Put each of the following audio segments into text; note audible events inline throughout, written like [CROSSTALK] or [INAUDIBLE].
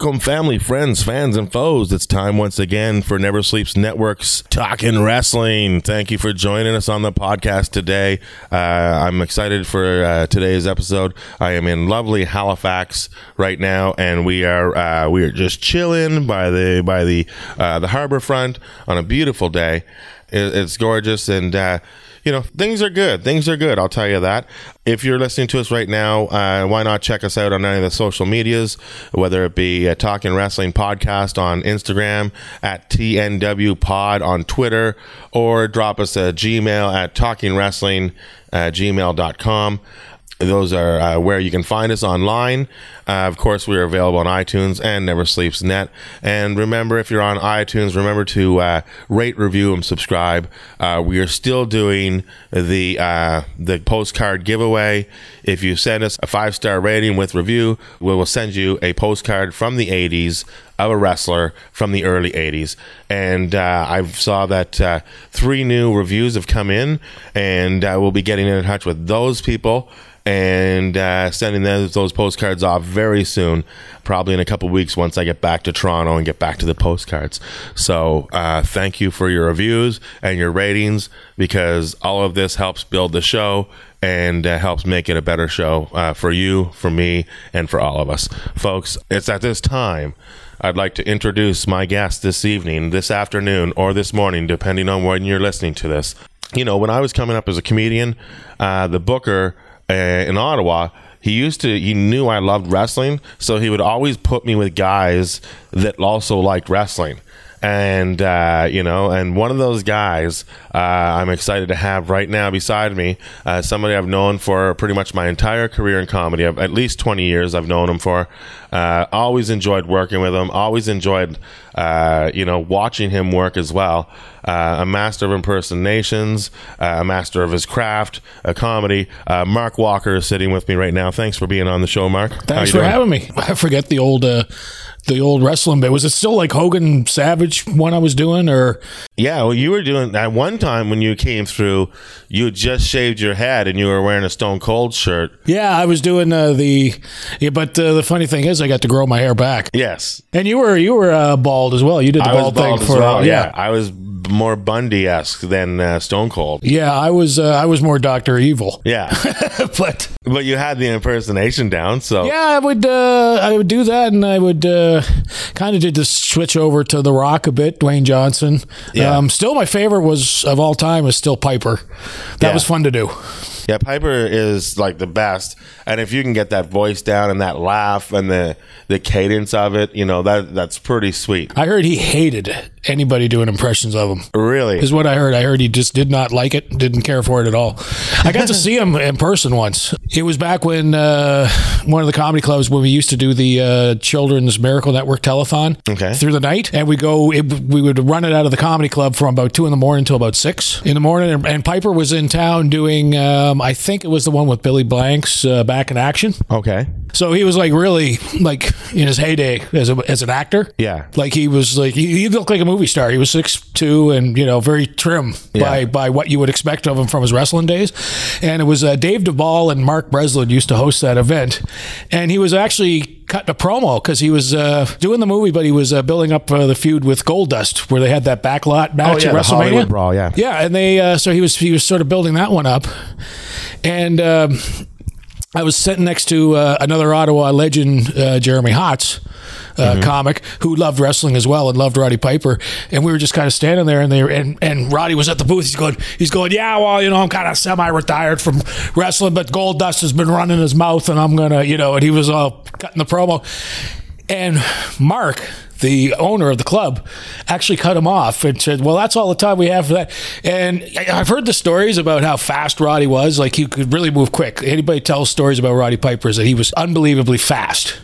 Welcome, family, friends, fans, and foes. It's time once again for Never Sleeps Network's Talking Wrestling. Thank you for joining us on the podcast today. Uh, I'm excited for uh, today's episode. I am in lovely Halifax right now, and we are uh, we are just chilling by the by the uh, the harbor front on a beautiful day. It, it's gorgeous, and uh, you know, things are good. Things are good. I'll tell you that. If you're listening to us right now, uh, why not check us out on any of the social medias, whether it be a Talking Wrestling Podcast on Instagram, at TNW Pod on Twitter, or drop us a Gmail at talkingwrestling at gmail.com. Those are uh, where you can find us online. Uh, of course, we are available on iTunes and Never Sleeps Net. And remember, if you're on iTunes, remember to uh, rate, review, and subscribe. Uh, we are still doing the uh, the postcard giveaway. If you send us a five star rating with review, we will send you a postcard from the 80s of a wrestler from the early 80s. And uh, I saw that uh, three new reviews have come in, and uh, we'll be getting in touch with those people and uh, sending those, those postcards off very soon, probably in a couple weeks once I get back to Toronto and get back to the postcards. So uh, thank you for your reviews and your ratings because all of this helps build the show and uh, helps make it a better show uh, for you, for me, and for all of us. Folks, it's at this time. I'd like to introduce my guest this evening, this afternoon, or this morning, depending on when you're listening to this. You know, when I was coming up as a comedian, uh, the booker in Ottawa, he used to, he knew I loved wrestling, so he would always put me with guys that also liked wrestling. And, uh, you know, and one of those guys uh, I'm excited to have right now beside me, uh, somebody I've known for pretty much my entire career in comedy, at least 20 years I've known him for. Uh, always enjoyed working with him, always enjoyed, uh, you know, watching him work as well. Uh, a master of impersonations, uh, a master of his craft, a comedy. Uh, Mark Walker is sitting with me right now. Thanks for being on the show, Mark. Thanks for doing? having me. [LAUGHS] I forget the old uh, the old wrestling bit. Was it still like Hogan Savage one I was doing, or Yeah, well, you were doing at one time when you came through. You had just shaved your head and you were wearing a Stone Cold shirt. yeah, I was doing uh, the. Yeah, but uh, the funny thing is, I got to grow my hair back, Yes, and you were you were uh, bald as well. You did the I bald, bald thing as for well. yeah. Yeah, I was more Bundy esque than uh, Stone Cold. Yeah, I was uh, I was more Doctor Evil, Yeah, [LAUGHS] but but you had the impersonation down. So yeah, I would uh, I would do that, and I would uh, kind of did the switch over to The Rock a bit, Dwayne Johnson. Yeah. Um, still, my favorite was of all time was still Piper. That Yeah. was fun to do. Yeah, Piper is like the best, and if you can get that voice down and that laugh and the the cadence of it, you know that that's pretty sweet. I heard he hated anybody doing impressions of him. Really, Is what I heard. I heard he just did not like it, didn't care for it at all. I got to [LAUGHS] see him in person once. It was back when uh, one of the comedy clubs when we used to do the uh, Children's Miracle Network telethon Okay. through the night, and we go. It, we would run it out of the comedy club from about two in the morning until about six in the morning. And, and Piper was in town doing. Um, I think it was the one with Billy Blanks uh, back in action. okay, So he was like really like in his heyday as a, as an actor. Yeah. like he was like he, he looked like a movie star. He was six two and you know very trim by Yeah. by what you would expect of him from his wrestling days. And it was uh, Dave Duvall and Mark Breslin used to host that event, and he was actually cutting a promo because he was uh, doing the movie, but he was uh, building up uh, the feud with Goldust where they had that backlot match Oh, yeah, at WrestleMania. Brawl, yeah. yeah, and they uh, so he was he was sort of building that one up, and. I was sitting next to uh, another Ottawa legend, uh, Jeremy Hotz, uh, comic, who loved wrestling as well and loved Roddy Piper. And we were just kind of standing there, and they were, and and Roddy was at the booth. He's going, he's going, yeah, well, you know, I'm kind of semi-retired from wrestling, but Goldust has been running his mouth, and I'm gonna, you know, and he was all cutting the promo. And Mark the owner of the club, actually cut him off and said, "Well, that's all the time we have for that." And I've heard the stories about how fast Roddy was. Like he could really move quick. Anybody tells stories about Roddy Piper is that he was unbelievably fast.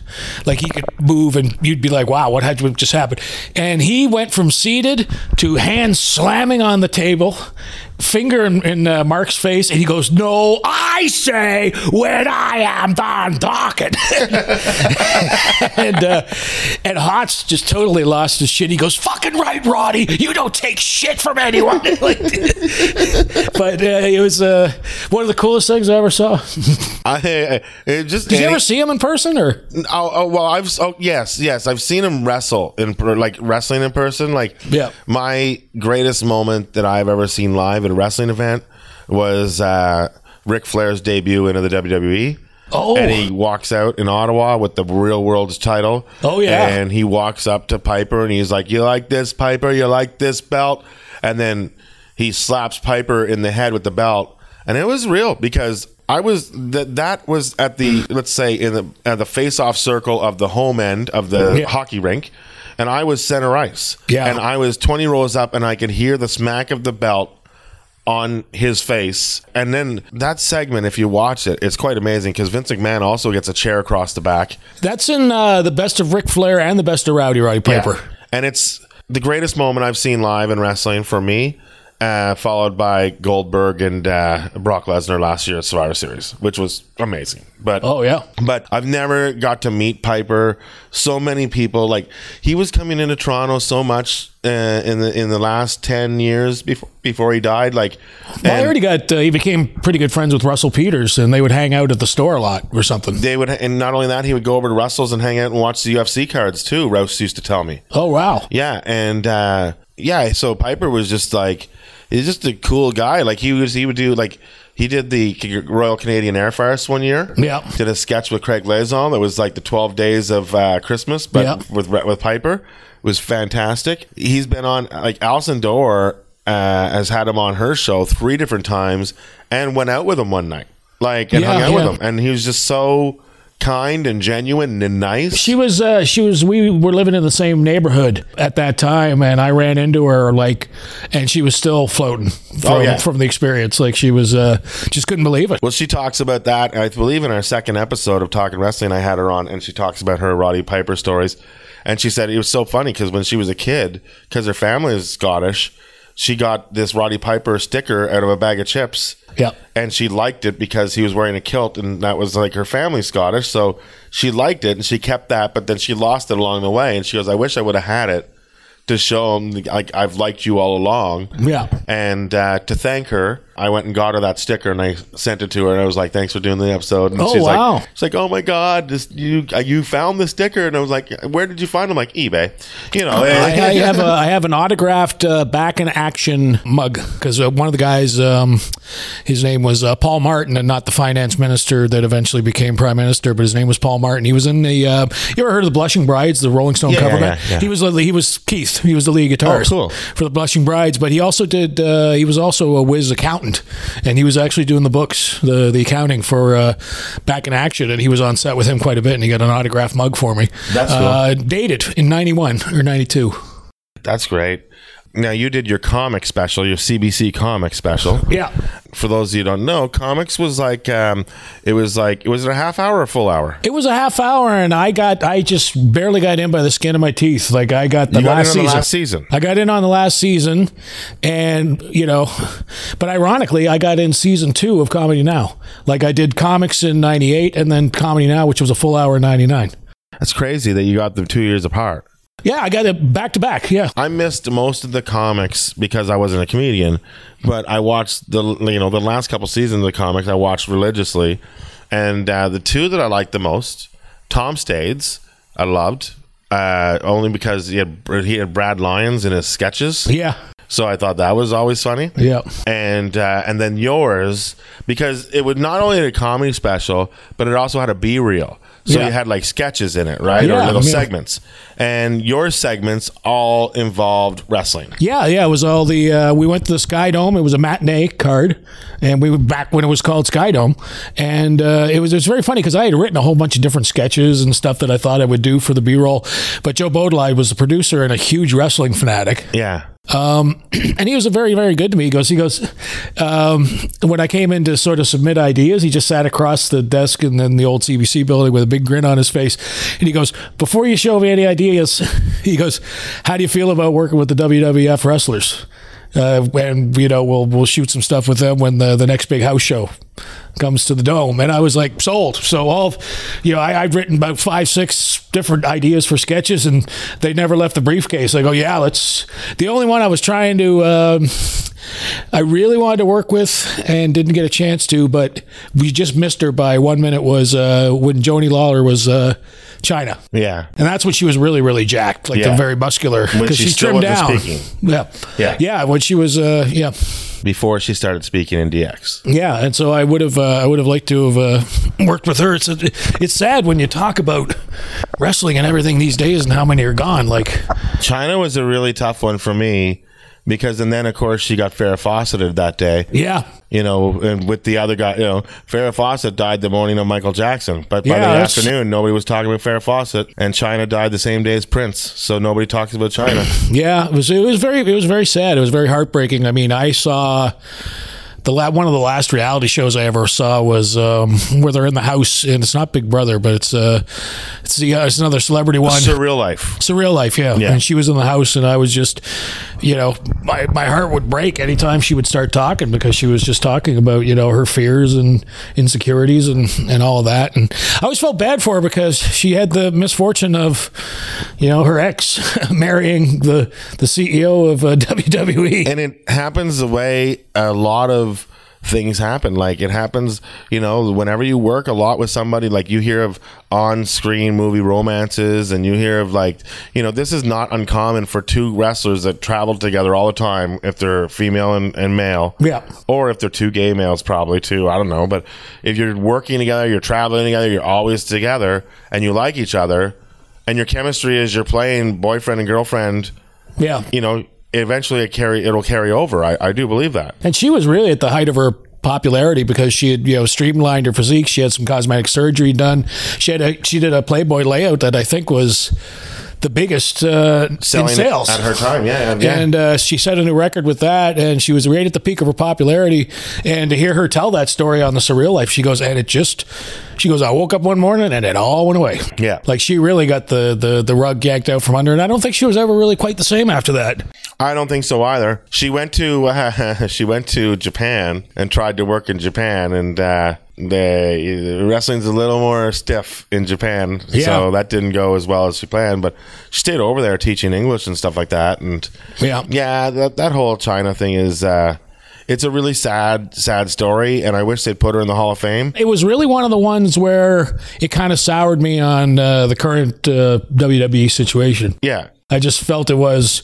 Like he could move, and you'd be like, "Wow, what had just happened?" And he went from seated to hands slamming on the table, finger in, in uh, Mark's face, and he goes, "No, I say when I am done talking." [LAUGHS] and uh, and Hotz just totally lost his shit. He goes, "Fucking right, Roddy. You don't take shit from anyone." Like- [LAUGHS] but uh, it was uh, one of the coolest things I ever saw. [LAUGHS] I, it just Did you ever see him in person, or Oh, oh well, I've oh yes, yes, I've seen him wrestle in like wrestling in person. Like, Yeah. my greatest moment that I've ever seen live a wrestling event was uh, Ric Flair's debut into the WWE. Oh. and he walks out in Ottawa with the Real World's title. Oh, yeah. and he walks up to Piper and he's like, "You like this, Piper? You like this belt?" And then he slaps Piper in the head with the belt, and it was real because I was that that was at the let's say in the at the face-off circle of the home end of the Yeah. hockey rink, and I was center ice. Yeah. and I was twenty rows up, and I could hear the smack of the belt on his face. And then that segment, if you watch it, it's quite amazing because Vince McMahon also gets a chair across the back. that's in uh, the best of Ric Flair and the best of Rowdy Roddy Piper? And it's the greatest moment I've seen live in wrestling for me. Uh, followed by Goldberg and uh, Brock Lesnar last year at Survivor Series, which was amazing. But Oh yeah. but I've never got to meet Piper. So many people like he was coming into Toronto so much uh, in the in the last ten years before before he died. Like, Well, I and he got uh, he became pretty good friends with Russell Peters, and they would hang out at the store a lot or something. they would, and not only that, he would go over to Russell's and hang out and watch the UFC cards too. Rouse used to tell me. Oh wow. Yeah, and uh, yeah, so Piper was just like he's just a cool guy. Like he was, he would do like he did the Royal Canadian Air Farce one year. Yeah. did a sketch with Craig Lauzon that was like the twelve days of uh, Christmas, but Yeah. with with Piper it was fantastic. He's been on like Allison Dore uh, has had him on her show three different times and went out with him one night, like and Yeah, hung out yeah. with him, and he was just so kind and genuine and nice. She was uh, she was we were living in the same neighborhood at that time, and I ran into her like, and she was still floating from, Oh, yeah. from the experience. Like she was uh, just couldn't believe it. Well, she talks about that. I believe in our second episode of Talking Wrestling, I had her on, and she talks about her Roddy Piper stories. And she said it was so funny because when she was a kid, because her family is Scottish, she got this Roddy Piper sticker out of a bag of chips. Yeah. And she liked it because he was wearing a kilt, and that was like her family Scottish. So she liked it, and she kept that, but then she lost it along the way. And she goes, I wish I would have had it to show him, like, I've liked you all along. Yeah. And uh, to thank her, I went and got her that sticker and I sent it to her and I was like, "Thanks for doing the episode." And Oh, she's wow. like, "She's like, oh my god, this you uh, you found the sticker?" And I was like, "Where did you find them?" Like eBay, you know. I, I have a [LAUGHS] I have an autographed uh, back in action mug because uh, one of the guys, um, his name was uh, Paul Martin, and not the finance minister that eventually became prime minister, but his name was Paul Martin. He was in the. Uh, you ever heard of the Blushing Brides, the Rolling Stone Yeah, cover yeah, yeah, yeah. He was he was Keith. He was the lead guitarist Oh, cool. for the Blushing Brides, but he also did. Uh, he was also a whiz accountant, and he was actually doing the books, the the accounting for uh, Back in Action, and he was on set with him quite a bit, and he got an autographed mug for me. That's cool. Uh, dated in '91 or '92. That's great. Now you did your comic special, your CBC comic special. Yeah. For those of you who don't know, comics was like um, it was like was it a half hour or a full hour? It was a half hour, and I got I just barely got in by the skin of my teeth. Like I got the got last in on the season. last season. I got in on the last season, and you know, [LAUGHS] but ironically, I got in season two of Comedy Now. Like I did comics in '98, and then Comedy Now, which was a full hour in '99. That's crazy that you got them two years apart. Yeah, I got it back to back. Yeah. I missed most of the comics because I wasn't a comedian, but I watched the you know the last couple seasons of the comics I watched religiously, and uh, the two that I liked the most, Tom Stade's, I loved uh, only because he had he had Brad Lyons in his sketches, Yeah. so I thought that was always funny. Yeah. And uh, and then yours because it was not only a comedy special, but it also had a B reel. So Yeah. you had like sketches in it, right? or Yeah, little yeah. segments. And your segments all involved wrestling. Yeah, yeah, it was all the. Uh, we went to the Sky Dome. It was a matinee card, and we were back when it was called Sky Dome, and uh, it was it was very funny because I had written a whole bunch of different sketches and stuff that I thought I would do for the B roll, but Joe Bodley was the producer and a huge wrestling fanatic. Yeah. Um, [CLEARS THROAT] and he was very, very good to me. He goes, he goes, um, when I came in to sort of submit ideas, he just sat across the desk and then the old CBC building with a big grin on his face. And he goes, before you show me any ideas, [LAUGHS] he goes, how do you feel about working with the WWF wrestlers? Uh, and you know we'll we'll shoot some stuff with them when the the next big house show comes to the dome. And I was like sold. So all, you know, I, I'd written about five six different ideas for sketches, and they never left the briefcase. I go, yeah, let's. The only one I was trying to. Um, I really wanted to work with and didn't get a chance to, but we just missed her by one minute. Was uh, when Joanie Laurer was uh, Chyna, Yeah. and that's when she was really, really jacked, like Yeah. the very muscular, When because she she's trimmed down. speaking. Yeah, Yeah. yeah. When she was, uh, yeah, Before she started speaking in DX. yeah, and so I would have, uh, I would have liked to have uh, worked with her. It's it's sad when you talk about wrestling and everything these days and how many are gone. Like, Chyna was a really tough one for me because, and then of course she got Farrah Fawcett that day. yeah, You know, and with the other guy, you know, Farrah Fawcett died the morning of Michael Jackson, but by Yeah, the that's- afternoon, nobody was talking about Farrah Fawcett, and Chyna died the same day as Prince, so nobody talks about Chyna. Yeah, it was it was very it was very sad. It was very heartbreaking. I mean, I saw the la- one of the last reality shows I ever saw was um, where they're in the house, and it's not Big Brother, but it's uh, it's the uh, it's another celebrity one. Surreal life. Surreal Life, yeah. Yeah. And she was in the house, and I was just, you know, my, my heart would break anytime she would start talking because she was just talking about, you know, her fears and insecurities and, and all of that. And I always felt bad for her because she had the misfortune of, you know, her ex [LAUGHS] marrying the, the CEO of uh, [LAUGHS] WWE. and it happens the way a lot of things happen like it happens you know whenever you work a lot with somebody like you hear of on-screen movie romances and you hear of like you know this is not uncommon for two wrestlers that travel together all the time if they're female and, and male Yeah. or if they're two gay males probably too i don't know but if you're working together you're traveling together you're always together and you like each other and your chemistry is you're playing boyfriend and girlfriend Yeah. you know, eventually it carry it'll carry over. I, I do believe that. And she was really at the height of her popularity because she had you know streamlined her physique. She had some cosmetic surgery done. She had a she did a Playboy layout that I think was the biggest uh, in Selling sales at her time, yeah, yeah. And uh, she set a new record with that, and she was right at the peak of her popularity. And to hear her tell that story on the Surreal Life, she goes, and it just, she goes, I woke up one morning and it all went away. Yeah. like she really got the the the rug yanked out from under, and I don't think she was ever really quite the same after that. I don't think so either. She went to uh, [LAUGHS] she went to Japan and tried to work in Japan, and uh, the wrestling's a little more stiff in Japan, Yeah. so that didn't go as well as she planned. But she stayed over there teaching English and stuff like that, and Yeah. yeah, that that whole Chyna thing is. Uh, it's a really sad, sad story, and I wish they'd put her in the Hall of Fame. It was really one of the ones where it kind of soured me on uh, the current uh, WWE situation. Yeah, I just felt it was,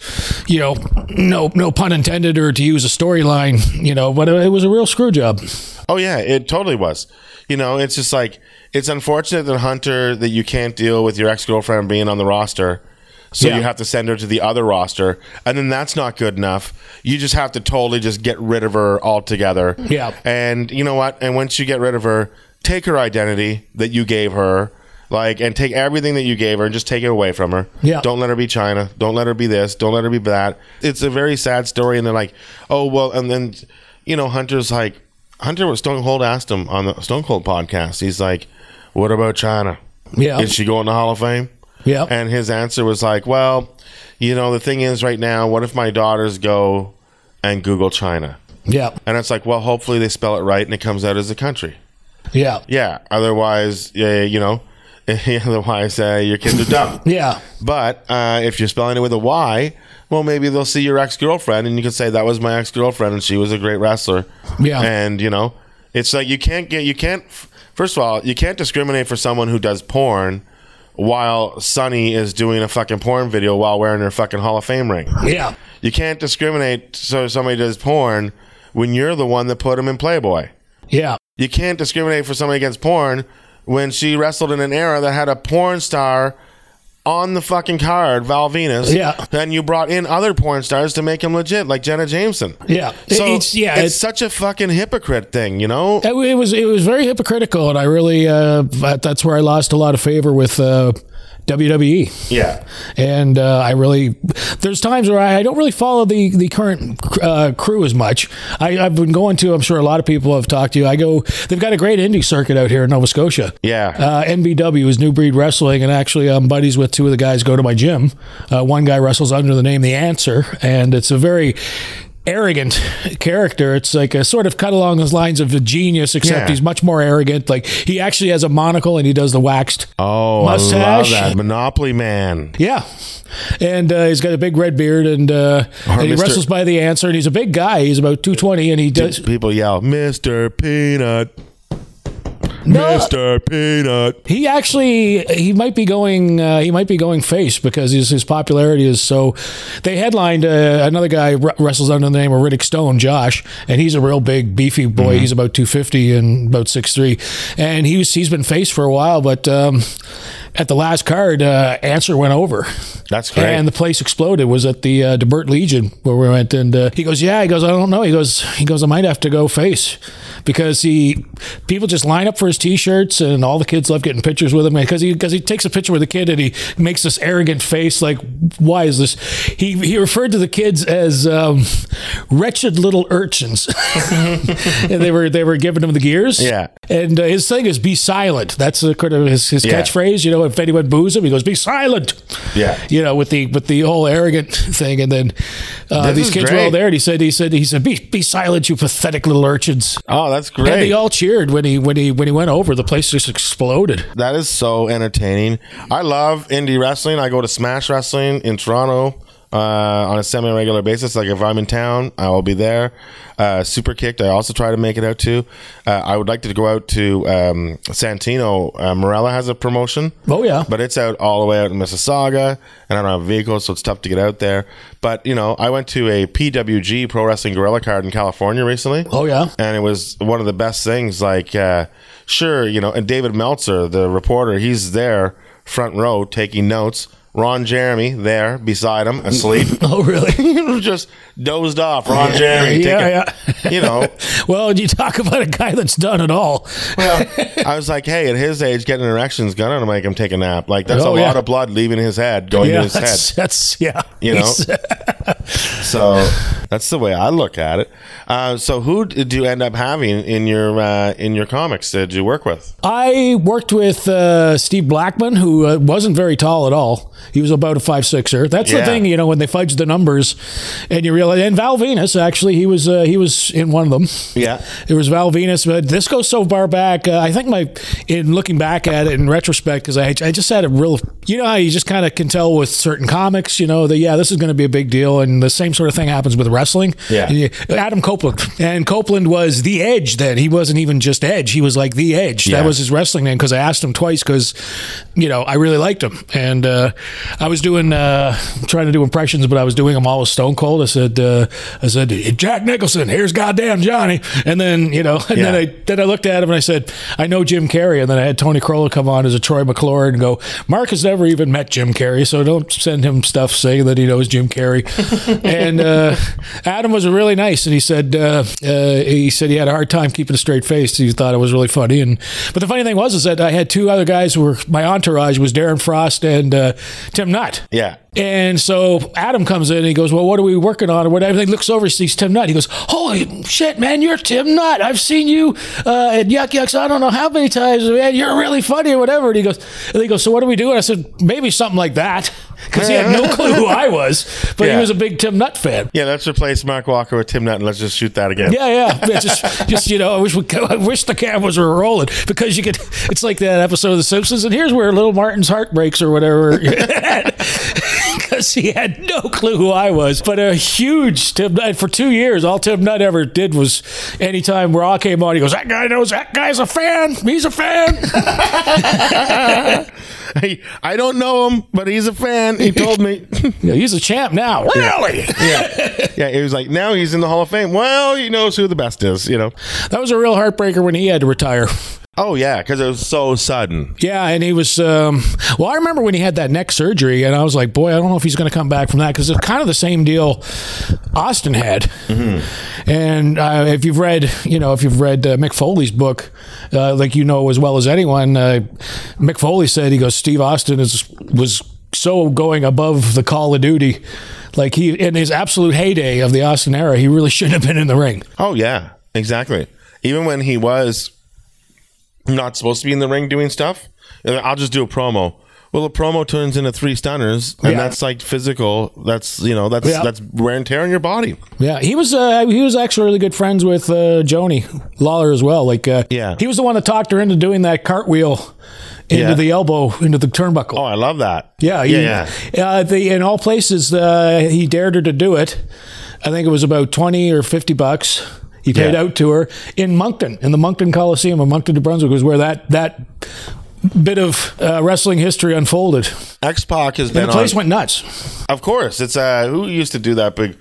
you know, no no pun intended, or to use a storyline, you know, but it was a real screw job. Oh yeah, it totally was. You know, it's just like it's unfortunate that Hunter that you can't deal with your ex girlfriend being on the roster. So Yeah. you have to send her to the other roster, and then that's not good enough. You just have to totally just get rid of her altogether. Yeah. And you know what? And once you get rid of her, take her identity that you gave her, like, and take everything that you gave her and just take it away from her. Yeah. Don't let her be Chyna. Don't let her be this. Don't let her be that. It's a very sad story. And they're like, oh well, and then you know, Hunter's like, Hunter was Stone Cold asked him on the Stone Cold podcast. He's like, "What about Chyna? Yeah. Is she going to Hall of Fame?" Yeah. And his answer was like, "Well, you know, the thing is, right now, what if my daughters go and Google China?" Yeah. And it's like, well, hopefully they spell it right and it comes out as a country. Yeah. Yeah. Otherwise, yeah, you know, [LAUGHS] otherwise uh, your kids are dumb. [LAUGHS] Yeah. But uh, if you're spelling it with a Y, well, maybe they'll see your ex girlfriend, and you can say that was my ex girlfriend, and she was a great wrestler. Yeah. And you know, it's like you can't get you can't. First of all, you can't discriminate for someone who does porn while Sunny is doing a fucking porn video while wearing her fucking Hall of Fame ring. Yeah. You can't discriminate so somebody does porn when you're the one that put him in Playboy. Yeah. You can't discriminate for somebody against porn when she wrestled in an era that had a porn star on the fucking card, Val Venis. Yeah. Then you brought in other porn stars to make him legit, like Jenna Jameson. Yeah. So It's- yeah, it's it's- such a fucking hypocrite thing, you know? It, it was it was very hypocritical, and I really uh, that's where I lost a lot of favor with uh, WWE. Yeah. And uh, I really, there's times where I, I don't really follow the the current uh, crew as much. I, I've been going to. I'm sure a lot of people have talked to you. I go. They've got a great indie circuit out here in Nova Scotia. Yeah. Uh, NBW is New Breed Wrestling, and actually, I'm buddies with two of the guys. Go to my gym. Uh, one guy wrestles under the name The Answer, and it's a very arrogant character. It's like a sort of cut along those lines of a genius, except Yeah. he's much more arrogant. Like he actually has a monocle and he does the waxed Oh, I love that. Monopoly Man. yeah. And uh, he's got a big red beard and, uh, and he Mr. wrestles by the answer. And he's a big guy. He's about 220 and he does. People yell, Mr. Peanut. No. Mr. Peanut. He actually he might be going uh, he might be going face because his, his popularity is so. They headlined uh, another guy wr- wrestles under the name of Riddick Stone, Josh, and he's a real big beefy boy. He's about two fifty and about six three, and he's he's been face for a while, but. Um, at the last card, uh, Answer went over. That's great. And the place exploded. Was at the uh, Debert Legion where we went, and uh, he goes, "Yeah." He goes, "I don't know." He goes, "He goes, I might have to go face because he people just line up for his T-shirts, and all the kids love getting pictures with him because he because he takes a picture with a kid and he makes this arrogant face, like, "Why is this?" He he referred to the kids as um, wretched little urchins, and [LAUGHS] they were they were giving him the gears. Yeah. And uh, his thing is be silent. That's kind of his, his Yeah. catchphrase. You know, if anyone boos him, he goes, "Be silent." Yeah. You know, with the with the whole arrogant [LAUGHS] thing, and then uh, these kids were all there, and he said, he said, he said, "Be be silent, you pathetic little urchins." Oh, that's great. And great. they all cheered when he when he when he went over. The place just exploded. That is so entertaining. I love indie wrestling. I go to Smash Wrestling in Toronto uh, on a semi-regular basis. Like if I'm in town, I will be there. Uh, Super Kicked. I also try to make it out to. Uh, I would like to go out to um, Santino. Uh, Marella has a promotion. Oh yeah, But it's out all the way out in Mississauga, and I don't have a vehicle, so it's tough to get out there. But you know, I went to a PWG Pro Wrestling Guerrilla Card in California recently oh yeah. and it was one of the best things. Like, uh, sure, you know, and David Meltzer, the reporter, he's there, front row, taking notes. Ron Jeremy there beside him, asleep. [LAUGHS] Oh really? [LAUGHS] just dozed off. Ron Jeremy, yeah, taking, yeah. you know. [LAUGHS] well, you talk about a guy that's done it all. Well, I was like, hey, at his age, getting an erection's gonna make him take a nap. Like that's Oh, a yeah. lot of blood leaving his head, going yeah, to his that's, head. that's yeah. You know? So that's the way I look at it. Uh, so who did you end up having in your uh, in your comics? Did you work with? I worked with uh, Steve Blackman, who uh, wasn't very tall at all. He was about a five sixer. That's Yeah. the thing, you know, when they fudge the numbers, and you realize. And Val Venis, actually, he was uh, he was in one of them. Yeah. It was Val Venis, but this goes so far back. Uh, I think my, in looking back at it in retrospect, because I, I just had a real, you know how you just kind of can tell with certain comics, you know, that yeah, this is going to be a big deal, and the same sort of thing happens with wrestling. Yeah. Adam Copeland, and Copeland was the Edge. Then he wasn't even just Edge; he was like the Edge. Yeah. That was his wrestling name. Because I asked him twice, because you know I really liked him, and uh, I was doing uh, trying to do impressions, but I was doing them all with Stone Cold. I said, uh, I said, Jack Nicholson, here's goddamn Johnny, and then you know, and then I then I looked at him and I said, I know Jim Carrey, and then I had Tony Krolla come on as a Troy McClure and go, Mark has never even met Jim Carrey, so don't send him stuff saying that he knows Jim Carrey. [LAUGHS] and uh, Adam was really nice, and he said uh, uh, he said he had a hard time keeping a straight face. He thought it was really funny, and but the funny thing was is that I had two other guys who were my entourage was Darren Frost and uh, Tim Nutt. Yeah. And so Adam comes in and he goes, Well, what are we working on? Or whatever. He looks over, sees Tim Nutt. He goes, Holy shit, man, you're Tim Nutt. I've seen you uh, at Yuk Yuk's I don't know how many times, man. You're really funny or whatever. And he goes, and he goes, So what do we do? And I said, Maybe something like that. Because he had no [LAUGHS] clue who I was, but Yeah. he was a big Tim Nutt fan. Yeah, let's replace Mark Walker with Tim Nutt and let's just shoot that again. Yeah, yeah. Yeah, just, [LAUGHS] just you know, I wish we, I wish the cameras were rolling because you could. It's like that episode of The Simpsons, and here's where little Martin's heart breaks or whatever, [LAUGHS] because he had no clue who I was. But a huge Tim Nutt for two years. All Tim Nutt ever did was anytime Raw came on, he goes, "That guy knows that guy's a fan. He's a fan." [LAUGHS] Hey, I don't know him, but he's a fan. He told me. [LAUGHS] Yeah, he's a champ now. Really? yeah. Yeah, he was like, now he's in the Hall of Fame. Well, he knows who the best is, you know. That was a real heartbreaker when he had to retire. Oh yeah, because it was so sudden. Yeah, and he was. Um, well, I remember when he had that neck surgery, and I was like, boy, I don't know if he's going to come back from that because it's kind of the same deal Austin had. And uh, if you've read, you know, if you've read uh, Mick Foley's book, uh, like you know as well as anyone, uh, Mick Foley said he goes, Steve Austin is was so going above the call of duty, like he in his absolute heyday of the Austin era, he really shouldn't have been in the ring. Oh yeah, exactly. Even when he was not supposed to be in the ring doing stuff, I'll just do a promo. Well, a promo turns into three stunners, and Yeah. that's like physical. That's you know that's Yeah. that's wear and tear on your body. Yeah, he was. Uh, he was actually really good friends with uh, Joanie Laurer as well. Like, uh, Yeah. he was the one that talked her into doing that cartwheel into Yeah. the elbow into the turnbuckle. Oh, I love that. yeah, he, yeah, yeah. Uh, the, in all places, uh, he dared her to do it. I think it was about twenty or fifty bucks. He paid Yeah. out to her in Moncton, in the Moncton Coliseum of Moncton, New Brunswick, was where that that bit of uh, wrestling history unfolded. X Pac has And been the place on. went nuts. Of course, it's uh who used to do that big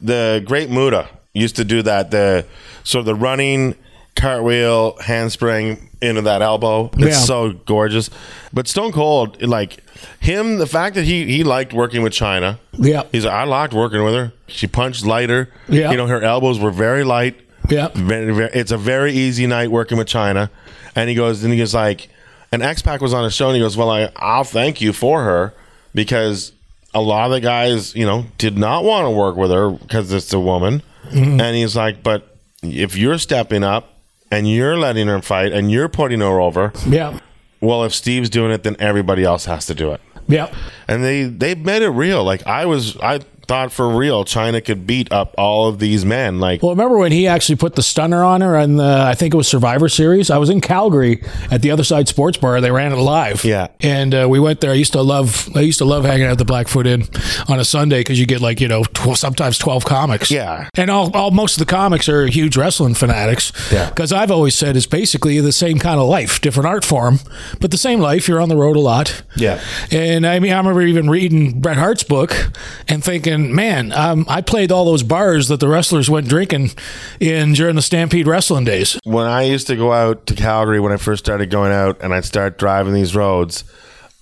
the Great Muta used to do that the sort of the running cartwheel handspring into that elbow. It's Yeah. so gorgeous. But Stone Cold like him the fact that he he liked working with Chyna. Yeah. He's like I liked working with her. She punched lighter. Yeah. You know her elbows were very light. Yeah. Very, very, it's a very easy night working with Chyna. And he goes, and he goes like, and X Pac was on a show, and he goes, well, I, I'll thank you for her because a lot of the guys, you know, did not want to work with her because it's a woman. Mm-hmm. And he's like, but if you're stepping up and you're letting her fight and you're putting her over, Yeah. well, if Steve's doing it, then everybody else has to do it. Yeah. And they they made it real. Like I was, I thought for real, Chyna could beat up all of these men. Like Well, remember when he actually put the stunner on her and I think it was Survivor Series? I was in Calgary at the Other Side Sports Bar. They ran it live. Yeah. And uh, we went there. I used to love, I used to love hanging out at the Blackfoot Inn on a Sunday because you get like, you know, 12, sometimes 12 comics. Yeah. And all, all, most of the comics are huge wrestling fanatics. Yeah. Because I've always said it's basically the same kind of life, different art form, but the same life. You're on the road a lot. Yeah. And I mean, I remember even reading Bret Hart's book and thinking, man, um, I played all those bars that the wrestlers went drinking in during the Stampede wrestling days. when I used to go out to Calgary when I first started going out and I'd start driving these roads,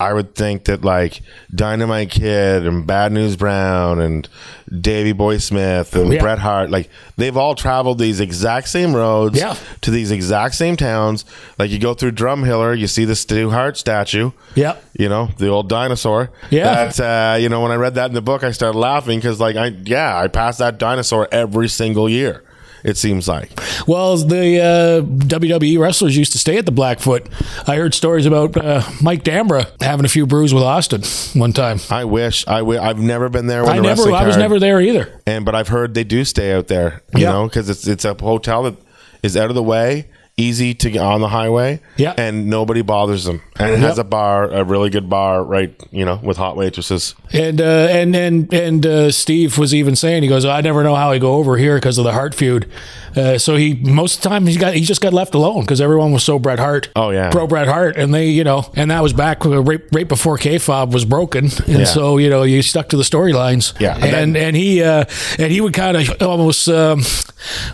I would think that like Dynamite Kid and Bad News Brown and Davey Boy Smith and Yeah. Bret Hart, like they've all traveled these exact same roads Yeah. to these exact same towns. Like you go through Drumheller, you see the Stu Hart statue. Yeah. You know, the old dinosaur. Yeah. That, uh, you know, when I read that in the book, I started laughing because, like, I, yeah, I pass that dinosaur every single year, it seems like. Well, the uh, WWE wrestlers used to stay at the Blackfoot. I heard stories about uh, Mike Dambra having a few brews with Austin one time. I wish I wi- I've never been there. When I the never, I was card- never there either. and but I've heard they do stay out there. You Yeah. know, because it's it's a hotel that is out of the way, easy to get on the highway. Yeah. and nobody bothers them, and it has a bar, a really good bar, right? You know, with hot waitresses. And uh, and and and uh, Steve was even saying he goes, I never know how I go over here because of the Hart feud. Uh, so he most of the time he got he just got left alone because everyone was so Bret Hart. Oh, yeah. pro Bret Hart, and they you know, and that was back uh, right, right before kayfabe was broken, [LAUGHS] and Yeah. so you know you stuck to the storylines. Yeah, and and and he uh, and he would kind of almost. Um,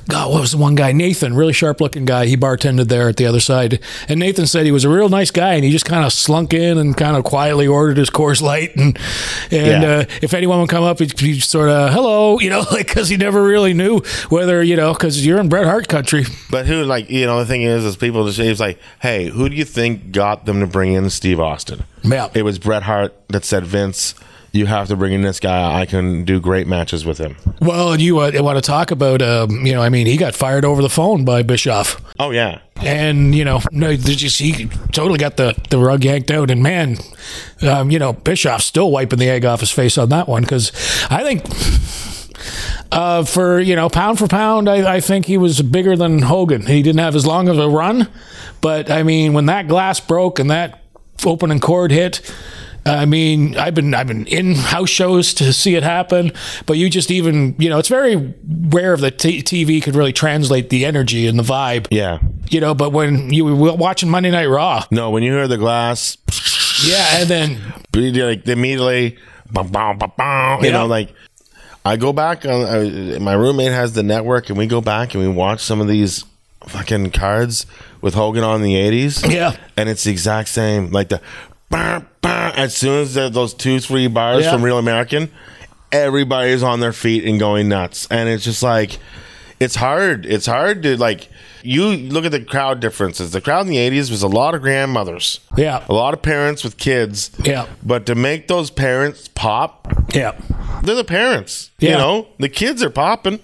God, what was the one guy? Nathan, really sharp looking guy. He bartended there at the other side. And Nathan said he was a real nice guy and he just kind of slunk in and kind of quietly ordered his Coors Light. And, and Yeah. uh, if anyone would come up, he'd, he'd sort of, hello, [LAUGHS] you know, like, because he never really knew whether, you know, because you're in Bret Hart country. But who, like, you know, the thing is, is people just it's like, hey, who do you think got them to bring in Steve Austin? Yeah. It was Bret Hart that said, Vince, you have to bring in this guy. I can do great matches with him. Well, you uh, want to talk about, um, you know, I mean, he got fired over the phone by Bischoff. Oh yeah, and you know, no, just he totally got the the rug yanked out. And man, um, you know, Bischoff's still wiping the egg off his face on that one because I think. Uh, for you know, pound for pound, I, I think he was bigger than Hogan. He didn't have as long of a run, but I mean, when that glass broke and that opening cord hit, I mean, I've been I've been in house shows to see it happen, but you just even you know, it's very rare that t- TV could really translate the energy and the vibe yeah. you know, but when you were watching Monday Night Raw, No, when you hear the glass, yeah, and then [LAUGHS] like immediately, bum, bum, bum, you Yeah. know, like I go back on. Uh, my roommate has the network, and we go back and we watch some of these fucking cards with Hogan on the eighties. Yeah. and it's the exact same. Like the bah, as soon as those two three bars Yeah. from Real American, everybody's on their feet and going nuts, and it's just like it's hard. It's hard to like. You look at the crowd differences. The crowd in the '80s was a lot of grandmothers, Yeah. a lot of parents with kids. Yeah. But to make those parents pop, Yeah. they're the parents. You know, the kids are popping.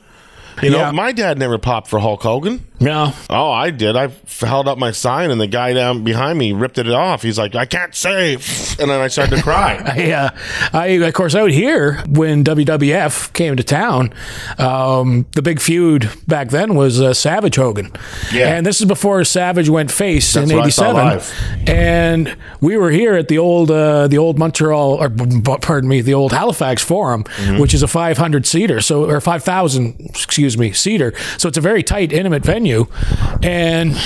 You know, Yeah. my dad never popped for Hulk Hogan. No. Oh, I did. I held up my sign, and the guy down behind me ripped it off. He's like, "I can't save," [LAUGHS] and then I started to cry. [LAUGHS] I, uh, I of course out here when WWF came to town, um, the big feud back then was uh, Savage Hogan, Yeah. and this is before Savage went face That's in what I saw '87, and we were here at the old uh, the old Montreal or [LAUGHS] pardon me the old Halifax Forum, Mm-hmm. which is a 500 seater, so or 5,000 excuse me seater, so it's a very tight intimate venue, and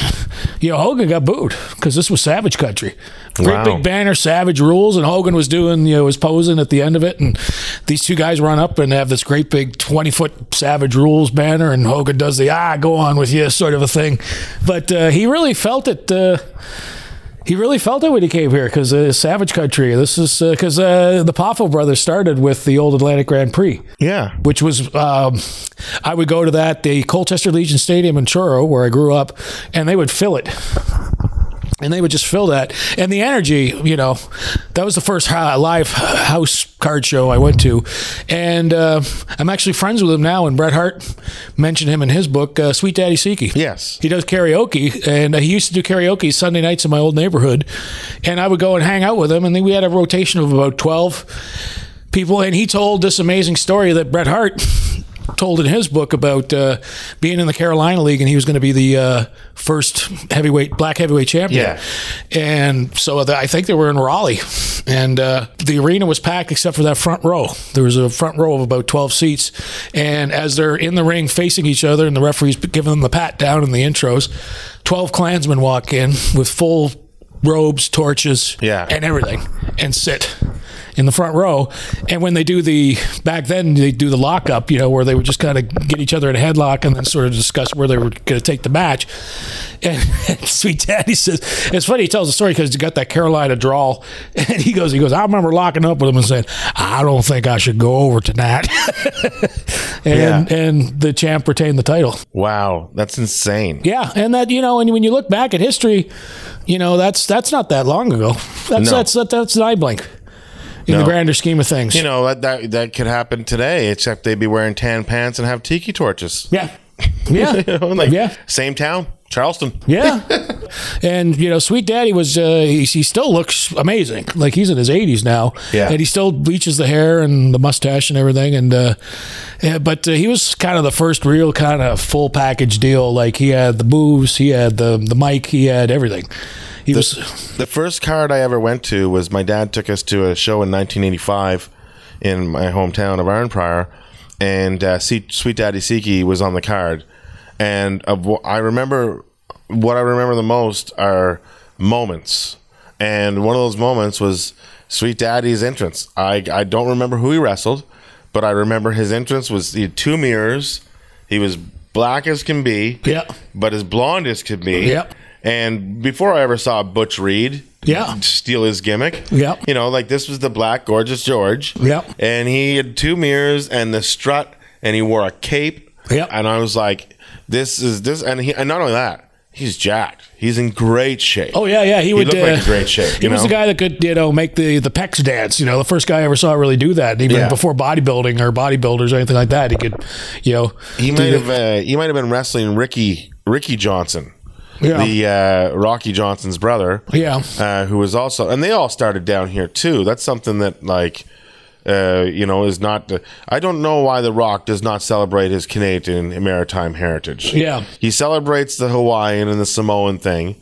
you know Hogan got booed because this was Savage country, great Wow. big banner, Savage rules, and Hogan was doing, you know, was posing at the end of it, and these two guys run up and have this great big twenty foot Savage rules banner, and Hogan does the ah, go on with you sort of a thing, but uh, he really felt it. Uh, he really felt it when he came here because uh, Savage Country. This is because uh, the Poffo brothers started with the old Atlantic Grand Prix Yeah, which was um, I would go to that the Colchester Legion Stadium in Truro where I grew up, and they would fill it. And they would just fill that, and the energy, you know, that was the first live house card show I went to, and uh, I'm actually friends with him now. And Bret Hart mentioned him in his book, uh, Sweet Daddy Siki. Yes. he does karaoke, and uh, he used to do karaoke Sunday nights in my old neighborhood, and I would go and hang out with him, and then we had a rotation of about twelve people, and he told this amazing story that Bret Hart [LAUGHS] told in his book about uh, being in the Carolina League, and he was going to be the uh, first heavyweight black heavyweight champion. Yeah. And so the, I think they were in Raleigh, and uh, the arena was packed except for that front row. There was a front row of about twelve seats, and as they're in the ring facing each other, and the referees giving them the pat down in the intros, twelve Klansmen walk in with full robes, torches, Yeah. and everything, and sit in the front row. And when they do the back then, they do the lockup, you know, where they would just kind of get each other in a headlock and then sort of discuss where they were going to take the match. And, [LAUGHS] Sweet Daddy says it's funny. He tells the story because he's got that Carolina drawl, and he goes, he goes, I remember locking up with him and saying, I don't think I should go over tonight. [LAUGHS] and Yeah. and the champ retained the title. Wow, that's insane. Yeah, and that you know, and when you look back at history, you know that's that's not that long ago. That's No. that's that, that's an eye blink in No. the grander scheme of things. You know that, that that could happen today, except they'd be wearing tan pants and have tiki torches. yeah, yeah, [LAUGHS] You know, like Yeah. same town, Charleston. yeah. [LAUGHS] and you know, Sweet Daddy was uh, he, he still looks amazing. Like he's in his eighties now, Yeah. and he still bleaches the hair and the mustache and everything. And uh, yeah, but uh, he was kind of the first real kind of full package deal. Like he had the moves, he had the the mic, he had everything. He was The first card I ever went to was my dad took us to a show in 1985 in my hometown of Arnprior, and uh, See- Sweet Daddy Siki was on the card. And of wh- I remember what I remember the most are moments, and one of those moments was Sweet Daddy's entrance. I I don't remember who he wrestled, but I remember his entrance was he had two mirrors. He was black as can be yeah. but as blonde as could be. Yep. And before I ever saw Butch Reed Yeah. steal his gimmick, Yep. you know, like this was the black, gorgeous George. Yep. And he had two mirrors and the strut, and he wore a cape. Yep. And I was like, this is this. And, he, and not only that, he's jacked. He's in great shape. Oh yeah, yeah. He would. looked like uh, in great shape, He you was the guy that could, you know, make the the pecs dance. You know, the first guy I ever saw really do that. Even Yeah. before bodybuilding or bodybuilders or anything like that, he could, you know, He might have uh, he might have been wrestling Ricky Ricky Johnson, Yeah. the uh, Rocky Johnson's brother. Yeah. uh, who was also, and they all started down here too. That's something that, like, uh, you know, is not. I don't know why The Rock does not celebrate his Canadian maritime heritage. Yeah. he celebrates the Hawaiian and the Samoan thing.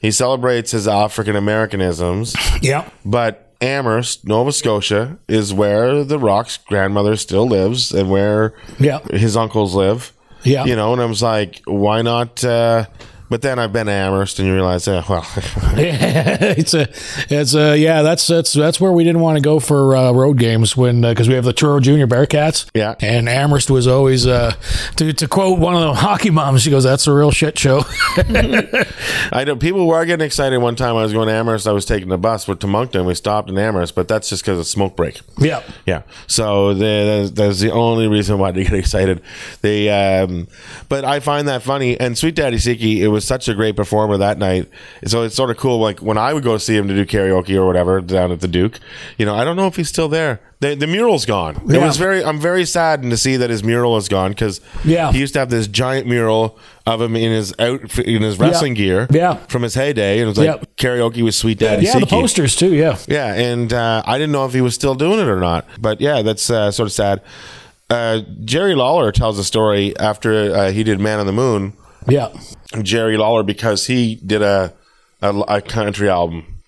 He celebrates his African Americanisms, Yeah. but Amherst, Nova Scotia, is where The Rock's grandmother still lives and where Yeah. his uncles live. Yeah. You know, and I was like, why not uh, But then I've been to Amherst, and you realize, eh, well, [LAUGHS] [LAUGHS] it's a, it's a, yeah. That's that's that's where we didn't want to go for uh, road games when because we have the Truro Junior Bearcats. Yeah. and Amherst was always uh, to to quote one of the [LAUGHS] hockey moms. She goes, "That's a real shit show." I know people were getting excited one time. I was going to Amherst. I was taking the bus to Moncton. We stopped in Amherst, but that's just because of smoke break. yeah, Yeah. So the, that's, that's the only reason why they get excited. They, um, but I find that funny. And Sweet Daddy Siki, it was such a great performer that night. So it's sort of cool. Like when I would go see him to do karaoke or whatever down at the Duke, you know, I don't know if he's still there. The, the mural's gone. It was very. I'm very saddened to see that his mural is gone because Yeah. he used to have this giant mural of him in his out in his wrestling gear. Yeah. From his heyday, and it was like Yeah. karaoke with Sweet Daddy yeah. The posters too. Yeah, Yeah, and uh, I didn't know if he was still doing it or not. But yeah, that's uh, sort of sad. Uh, Jerry Lawler tells a story after uh, he did Man on the Moon. Yeah, Jerry Lawler, because he did a, a, a country album,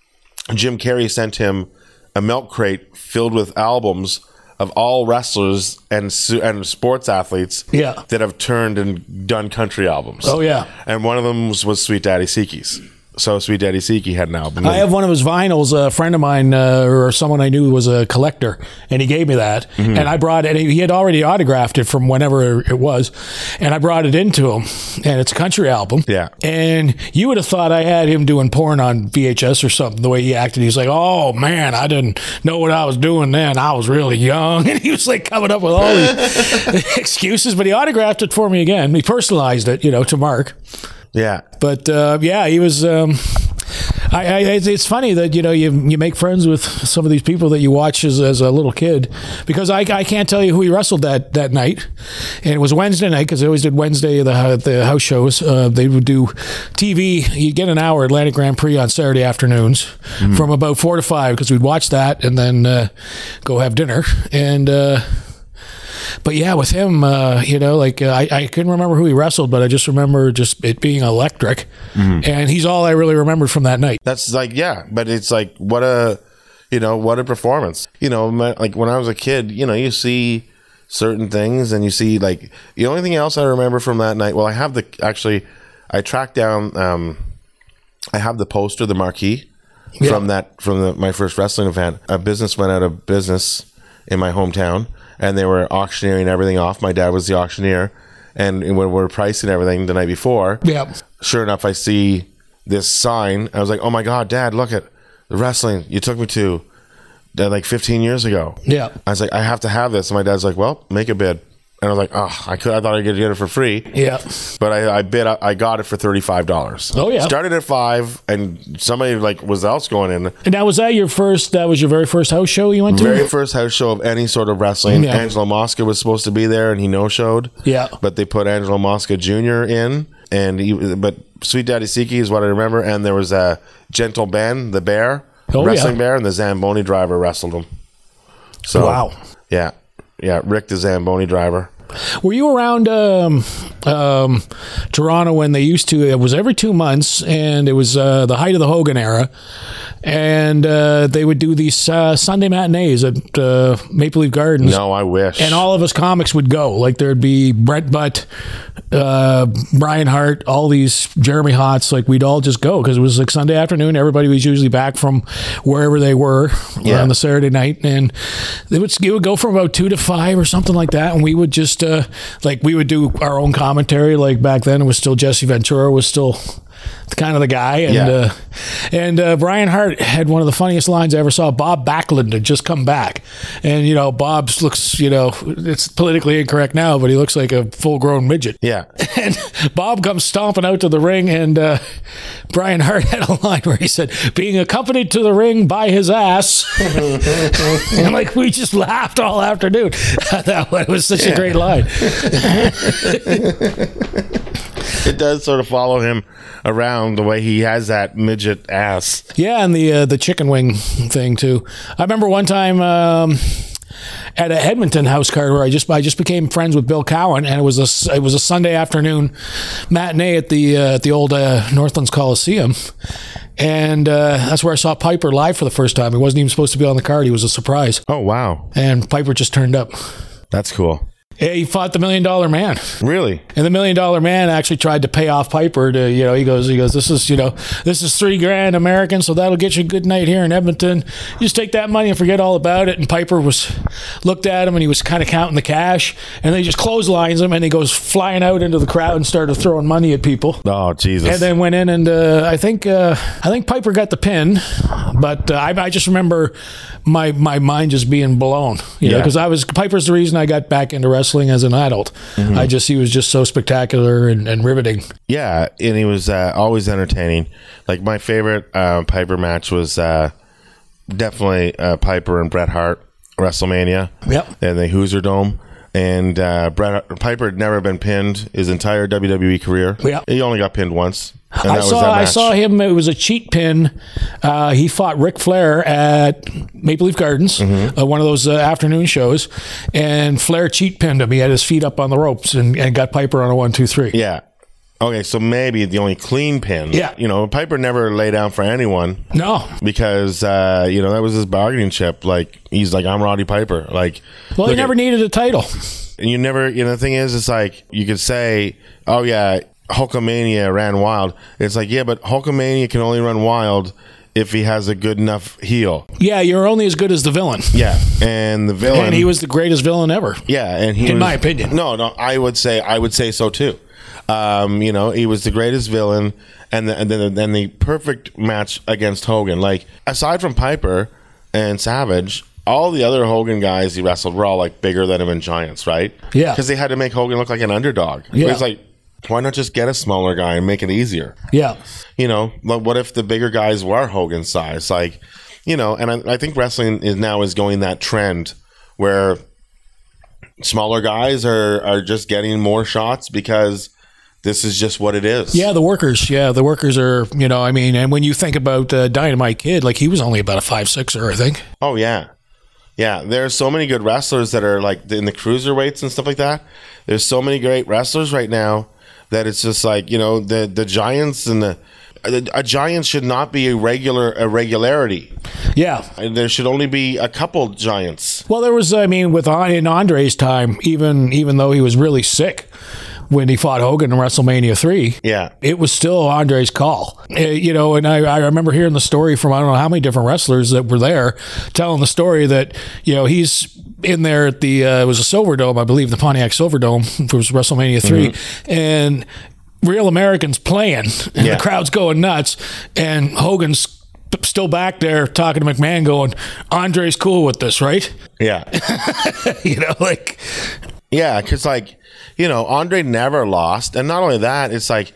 Jim Carrey sent him a milk crate filled with albums of all wrestlers and su- and sports athletes Yeah. that have turned and done country albums. Oh, yeah. and one of them was, was Sweet Daddy Siki's. So Sweet Daddy Siki had an album. I have one of his vinyls. A friend of mine uh, or someone I knew was a collector, and he gave me that. Mm-hmm. And I brought it. He had already autographed it from whenever it was, and I brought it into him. And it's a country album. Yeah. And you would have thought I had him doing porn on VHS or something. The way he acted, he's like, "Oh man, I didn't know what I was doing then. I was really young." [LAUGHS] And he was like coming up with all these [LAUGHS] excuses. But he autographed it for me again. He personalized it, you know, to Mark. Yeah. But uh, yeah, he was. Um, I, I, it's funny that you know you you make friends with some of these people that you watch as, as a little kid, because I, I can't tell you who he wrestled that that night, and it was Wednesday night because they always did Wednesday the the house shows. Uh, they would do TV. you'd get an hour Atlantic Grand Prix on Saturday afternoons from about four to five because we'd watch that and then uh, go have dinner and. Uh, but yeah, with him, uh, you know, like uh, I, I couldn't remember who he wrestled, but I just remember just it being electric, and he's all I really remembered from that night. That's like yeah, but it's like what a you know what a performance. You know, my, like when I was a kid, you know, you see certain things and you see like the only thing else I remember from that night. Well, I have the actually I tracked down. um I have the poster, the marquee from that from the, my first wrestling event. A business went out of business in my hometown, and they were auctioneering everything off. My dad was the auctioneer, and when we were pricing everything the night before, Yeah, sure enough, I see this sign. I was like, "Oh my god, Dad, look at the wrestling you took me to, uh, like 15 years ago." yeah, I was like, "I have to have this." And my dad's like, "Well, make a bid." And I was like, "Oh, I could. I thought I could get it for free." yeah. But I, I bid. I got it for thirty five dollars. Oh, yeah. Started at five, and somebody like was else going in. And now was that your first? That was your very first house show you went to? Very first house show of any sort of wrestling. Yeah. Angelo Mosca was supposed to be there, and he no showed. Yeah. but they put Angelo Mosca Jr. in, and he, but Sweet Daddy Siki is what I remember, and there was a Gentle Ben, the bear, Oh, wrestling yeah. bear, and the Zamboni driver wrestled him. So Wow. yeah, yeah, Rick the Zamboni driver. Were you around um, um, Toronto when they used to? It was every two months, and it was uh, the height of the Hogan era, and uh, they would do these uh, Sunday matinees at uh, Maple Leaf Gardens. No, I wish. and all of us comics would go. Like there'd be Brent Butt, uh, Brian Hartt, all these Jeremy Hotz. Like we'd all just go because it was like Sunday afternoon. Everybody was usually back from wherever they were Yeah. on the Saturday night, and they would it would go from about two to five or something like that. And we would just uh, like we would do our own commentary. Like back then, it was still Jesse Ventura was still kind of the guy, and Yeah. uh, and uh, Brian Hartt had one of the funniest lines I ever saw. Bob Backlund had just come back, and you know Bob looks, you know, it's politically incorrect now, but he looks like a full-grown midget. yeah, [LAUGHS] And Bob comes stomping out to the ring, and uh, Brian Hartt had a line where he said, "Being accompanied to the ring by his ass," [LAUGHS] and like we just laughed all afternoon. [LAUGHS] that was such a great line. It does sort of follow him around the way he has that midget ass. Yeah, and the uh, the chicken wing thing too. I remember one time um, at a Edmonton house card where I just I just became friends with Bill Cowan, and it was a it was a Sunday afternoon matinee at the uh, at the old uh, Northlands Coliseum, and uh, that's where I saw Piper live for the first time. He wasn't even supposed to be on the card; he was a surprise, Oh wow, and Piper just turned up. that's cool. He fought the Million Dollar Man. Really? And the million dollar man actually tried to pay off Piper to, you know, he goes, he goes, this is, you know, this is three grand American, so that'll get you a good night here in Edmonton. You just take that money and forget all about it. And Piper was looked at him and he was kind of counting the cash, and then he just clotheslines him and he goes flying out into the crowd and started throwing money at people. Oh Jesus! And then went in and uh, I think uh, I think Piper got the pin, but uh, I, I just remember my my mind just being blown, you know, Yeah. because I was Piper's the reason I got back into wrestling as an adult. Mm-hmm. I just he was just so spectacular and, and riveting. Yeah, and he was uh, always entertaining. Like my favorite uh, Piper match was uh, definitely uh, Piper and Bret Hart WrestleMania. Yep. And the Hoosier Dome. And uh, Piper had never been pinned his entire WWE career. Yep. He only got pinned once. And I saw I saw him. It was a cheat pin. Uh, he fought Ric Flair at Maple Leaf Gardens, Mm-hmm. uh, one of those uh, afternoon shows, and Flair cheat pinned him. He had his feet up on the ropes and, and got Piper on a one, two, three. Yeah. Okay, so maybe the only clean pin. Yeah. You know, Piper never lay down for anyone No, because uh, you know that was his bargaining chip. Like he's like, I'm Roddy Piper. Like, well, he look at- never needed a title. And you never, you know, the thing is, it's like you could say, oh yeah, Hulkamania ran wild. It's like, yeah, but Hulkamania can only run wild if he has a good enough heel. Yeah, you're only as good as the villain. Yeah, and the villain, And he was the greatest villain ever. yeah, and he in was- my opinion. No, no, I would say, I would say so too. Um, you know, he was the greatest villain, and the, and then then the perfect match against Hogan. Like aside from Piper and Savage. All the other Hogan guys he wrestled were all like bigger than him and giants, right? Yeah. because they had to make Hogan look like an underdog. Yeah. It's like, why not just get a smaller guy and make it easier? Yeah. You know, like what if the bigger guys were Hogan size? Like, you know, and I, I think wrestling is now is going that trend where smaller guys are are just getting more shots because this is just what it is. Yeah, the workers. Yeah, the workers are, you know, I mean, and when you think about uh, Dynamite Kid, like he was only about a five sixer, I think. Oh yeah, yeah. There's so many good wrestlers that are like in the cruiserweights and stuff like that. There's so many great wrestlers right now that it's just like you know the the giants and the a, a giant should not be a regular a regularity. Yeah. There should only be a couple giants. Well, there was, I mean, with in Andre's time, even even though he was really sick when he fought Hogan in WrestleMania three, Yeah, it was still Andre's call. Uh, you know, and I, I remember hearing the story from I don't know how many different wrestlers that were there telling the story that, you know, he's in there at the, uh, it was a Silverdome, I believe, the Pontiac Silverdome, it [LAUGHS] was WrestleMania 3. And real Americans playing, and Yeah. the crowd's going nuts. And Hogan's still back there talking to McMahon going, Andre's cool with this, right? yeah, [LAUGHS] you know, like, yeah. Because like you know, Andre never lost, and not only that, it's like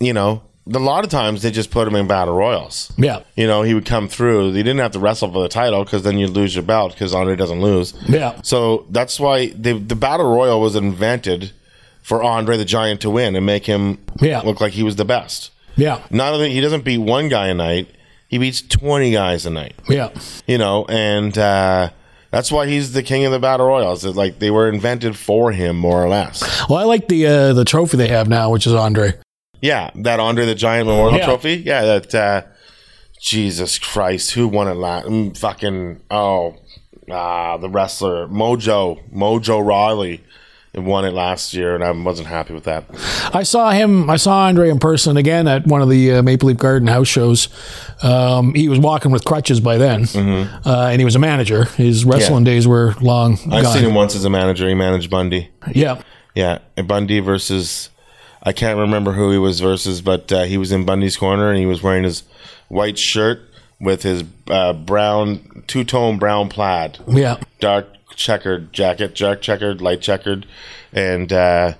you know, a lot of times they just put him in battle royals. yeah. You know, he would come through. He didn't have to wrestle for the title because then you'd lose your belt because Andre doesn't lose. Yeah. So that's why the the battle royal was invented for Andre the Giant to win and make him Yeah. look like he was the best. Yeah. Not only he doesn't beat one guy a night, he beats twenty guys a night. Yeah. You know, and uh, that's why he's the king of the battle royals. It's like they were invented for him, more or less. Well, I like the uh, the trophy they have now, which is Andre. Yeah, that Andre the Giant Memorial Yeah. Trophy. Yeah, that. Uh, Jesus Christ, who won it last? Mm, fucking oh, ah, the wrestler Mojo Mojo Rawley won it last year, and I wasn't happy with that. I saw him. I saw Andre in person again at one of the uh, Maple Leaf Garden house shows. Um, he was walking with crutches by then, Mm-hmm. uh, and he was a manager. His wrestling days were long I've gone. seen him once as a manager. He managed Bundy. Yeah, Yeah, Bundy versus I can't remember who he was versus, but uh, he was in Bundy's corner and he was wearing his white shirt with his uh, brown two tone brown plaid. yeah, dark checkered jacket, dark checkered, light checkered, and uh,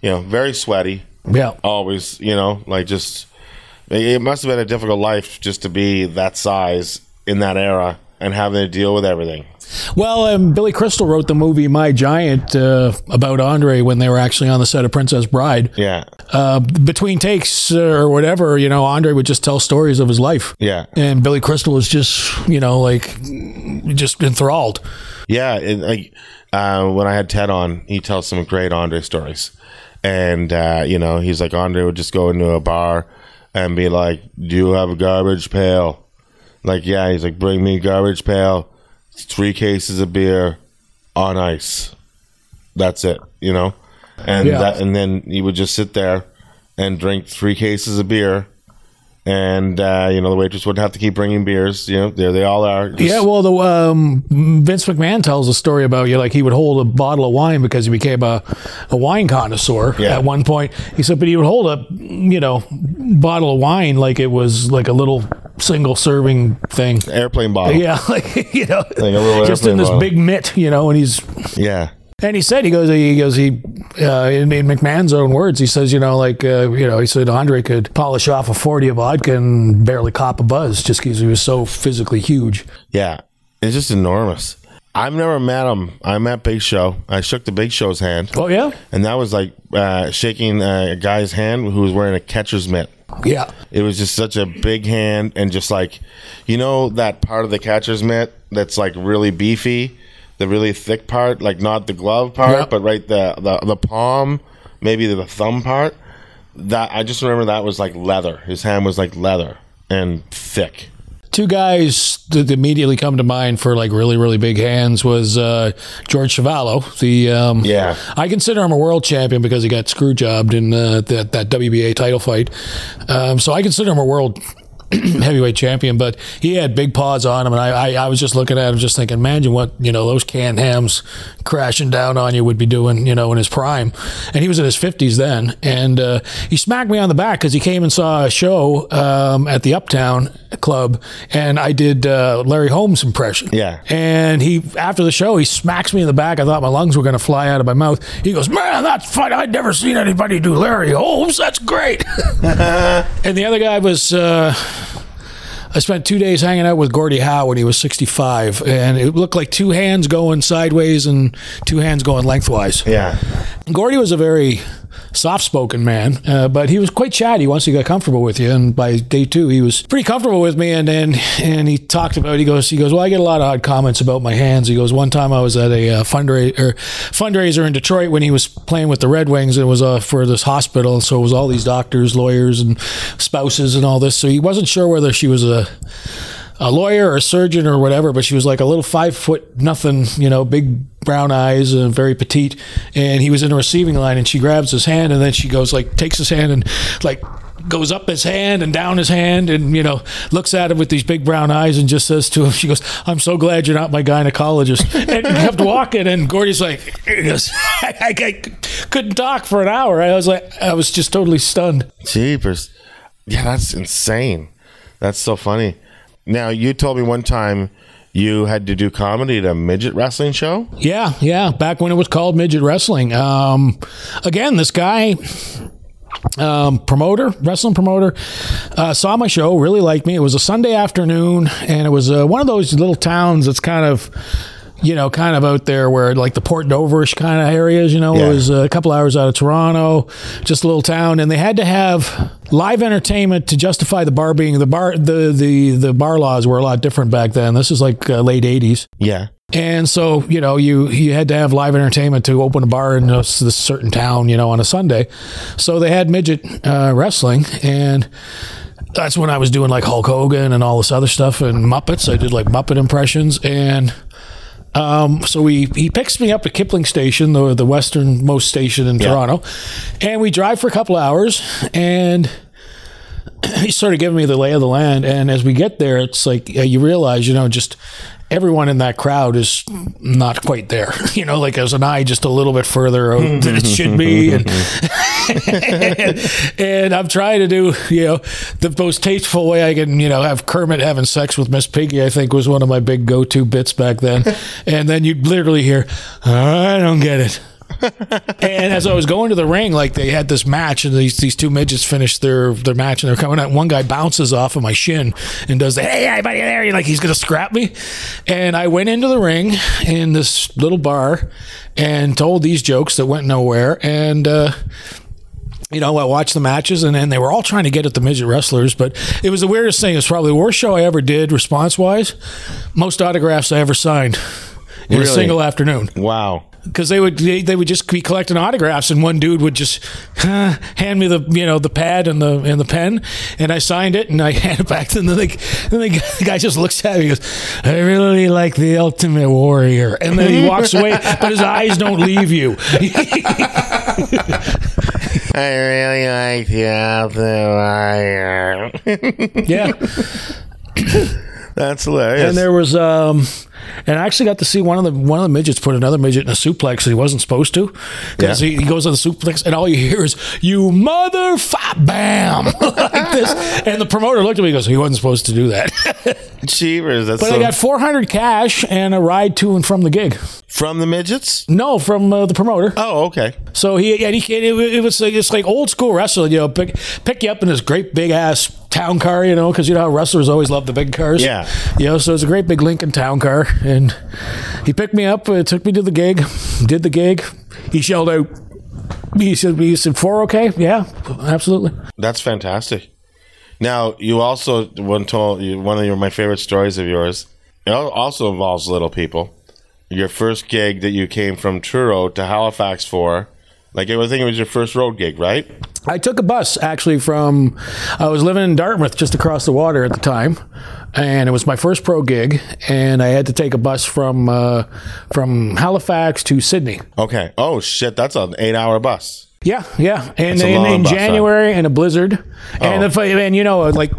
you know, very sweaty. yeah. Always, you know, like just it must have been a difficult life just to be that size in that era and having to deal with everything. Well, um, Billy Crystal wrote the movie My Giant uh, about Andre when they were actually on the set of Princess Bride. Yeah, Uh, between takes uh, or whatever, you know, Andre would just tell stories of his life. yeah, And Billy Crystal was just, you know, like just enthralled. yeah. And like uh, when I had Ted on, he tells some great Andre stories, and uh, you know, he's like Andre would just go into a bar and be like, "Do you have a garbage pail?" Like, yeah, he's like, "Bring me a garbage pail." Three cases of beer on ice. that's it, you know, and Yeah. that, and then he would just sit there and drink three cases of beer. And uh, you know the waitress wouldn't have to keep bringing beers. You know, there they all are. Just- Yeah, well, the um, Vince McMahon tells a story about you like he would hold a bottle of wine because he became a, a wine connoisseur Yeah. at one point. He said, but he would hold a you know bottle of wine like it was like a little single serving thing. airplane bottle. Yeah, [LAUGHS] like you know, a little just in this bottle. big mitt, you know, and he's yeah. and he said he goes he goes he uh, in, in McMahon's own words he says you know like uh, you know he said Andre could polish off a forty of vodka and barely cop a buzz just because he was so physically huge. Yeah, it's just enormous. I've never met him. I met Big Show. I shook the Big Show's hand, Oh yeah, and that was like uh, shaking a guy's hand who was wearing a catcher's mitt. yeah. It was just such a big hand, and just like, you know, that part of the catcher's mitt that's like really beefy, the really thick part, like not the glove part, Yeah. but right the, the the palm, maybe the thumb part. That I just remember that was like leather. His hand was like leather and thick. Two guys that immediately come to mind for like really really big hands was uh, George Chuvalo. The um, Yeah. I consider him a world champion because he got screw jobbed in uh, that that WBA title fight. Um, so I consider him a world [CLEARS THROAT] heavyweight champion, but he had big paws on him, and I, I, I was just looking at him, just thinking, imagine what you know those canned hams crashing down on you would be doing, you know, in his prime. And he was in his fifties then, and uh, he smacked me on the back because he came and saw a show um, at the Uptown Club, and I did uh, Larry Holmes impression. Yeah. And he, after the show, he smacks me in the back. I thought my lungs were going to fly out of my mouth. He goes, "Man, that's fun. I'd never seen anybody do Larry Holmes. That's great." [LAUGHS] and the other guy was. Uh, I spent two days hanging out with Gordie Howe when he was 65, and it looked like two hands going sideways and two hands going lengthwise. Yeah. Gordie was a very soft-spoken man, uh, but he was quite chatty once he got comfortable with you. And by day two, he was pretty comfortable with me. And and and he talked about he goes he goes well I get a lot of odd comments about my hands. He goes one time I was at a uh, fundraiser fundraiser in Detroit when he was playing with the Red Wings. And it was uh, for this hospital, so it was all these doctors, lawyers, and spouses and all this. So he wasn't sure whether she was a a lawyer or a surgeon or whatever, but she was like a little five foot nothing, you know, big brown eyes and very petite. And he was in the receiving line and she grabs his hand and then she goes like takes his hand and like goes up his hand and down his hand and you know looks at him with these big brown eyes and just says to him she goes i'm so glad you're not my gynecologist [LAUGHS] and kept walking and gordie's like goes, [LAUGHS] I, I, I couldn't talk for an hour i was like i was just totally stunned Jeepers. Yeah, that's insane. That's so funny. Now, you told me one time you had to do comedy at a midget wrestling show. Yeah, yeah. Back when it was called midget wrestling. Um, again, this guy, um, promoter, wrestling promoter, uh, saw my show, really liked me. It was a Sunday afternoon, and it was uh, one of those little towns that's kind of. You know, kind of out there where like the Port Doverish kind of areas, you know, Yeah. it was a couple hours out of Toronto, just a little town, and they had to have live entertainment to justify the bar being the bar. The the the bar laws were a lot different back then. This is like uh, late '80s. Yeah. And so, you know, you you had to have live entertainment to open a bar in this, this certain town, you know, on a Sunday. So they had midget uh, wrestling, and that's when I was doing like Hulk Hogan and all this other stuff and Muppets. I did like Muppet impressions, and um, so he he picks me up at Kipling Station, the the westernmost station in Toronto, and we drive for a couple hours, and he's sort of giving me the lay of the land. And as we get there, it's like uh, you realize, you know, just everyone in that crowd is not quite there. [LAUGHS] You know, like as an eye just a little bit further out [LAUGHS] than it should be. And, [LAUGHS] and I'm trying to do, you know, the most tasteful way I can, you know, have Kermit having sex with Miss Piggy, I think was one of my big go to bits back then. and then you'd literally hear, I don't get it. And as I was going to the ring, like they had this match, and these these two midgets finished their their match, and they're coming out. One guy bounces off of my shin and does the "Hey, everybody there!" You're like he's gonna scrap me. And I went into the ring in this little bar and told these jokes that went nowhere. And uh, you know, I watched the matches, and then they were all trying to get at the midget wrestlers. But it was the weirdest thing. It was probably the worst show I ever did, response wise. Most autographs I ever signed in Really? a single afternoon Wow. Because they would they, they would just be collecting autographs and one dude would just huh, hand me the you know the pad and the and the pen. And I signed it and I [LAUGHS] hand it back to them and then, they, then the guy- the guy just looks at me and goes I really like the Ultimate Warrior. And then he walks away but his eyes don't leave you. [LAUGHS] I really like the Ultimate Warrior. yeah [LAUGHS] That's hilarious. and there was um and I actually got to see one of the one of the midgets put another midget in a suplex that he wasn't supposed to because Yeah. he, he goes on the suplex and all you hear is you mother bam [LAUGHS] like this and the promoter looked at me and goes he wasn't supposed to do that [LAUGHS] Cheevers. That's but so, I got 400 cash and a ride to and from the gig from the midgets. no from uh, the promoter Oh, okay. so he and he it, it was like it's like old school wrestling you know pick pick you up in this great big ass town car you know because you know how wrestlers always love the big cars Yeah. you know so it's a great big Lincoln town car and he picked me up uh, took me to the gig did the gig he shelled out he said he said four okay yeah absolutely That's fantastic. Now, you also one told one of your my favorite stories of yours. It also involves little people. Your first gig that you came from Truro to Halifax for, like I was thinking it was your first road gig, right? I took a bus actually from I was living in Dartmouth just across the water at the time and it was my first pro gig and I had to take a bus from uh, from Halifax to Sydney. Okay. Oh shit, that's an eight-hour bus. Yeah, yeah, and That's a in, long in bus, huh? January and a blizzard, and Oh. if I, and you know like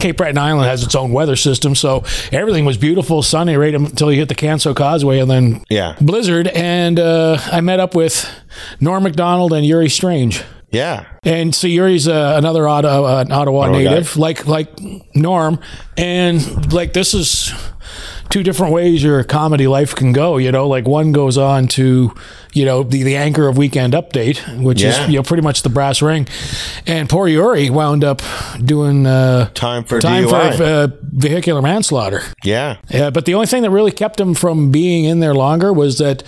Cape Breton Island has its own weather system, so everything was beautiful, sunny right until you hit the Canso Causeway, and then Yeah. blizzard, and uh, I met up with Norm Macdonald and Yuri Strange. Yeah. And so Yuri's uh, another Ottawa, uh, an Ottawa Ottawa native, like like Norm, and like this is two different ways your comedy life can go. You know, like one goes on to you know the the anchor of Weekend Update, which Yeah. is you know pretty much the brass ring, and poor Yuri wound up doing uh, Time for time DUI. for uh, vehicular manslaughter. yeah. Yeah, but the only thing that really kept him from being in there longer was that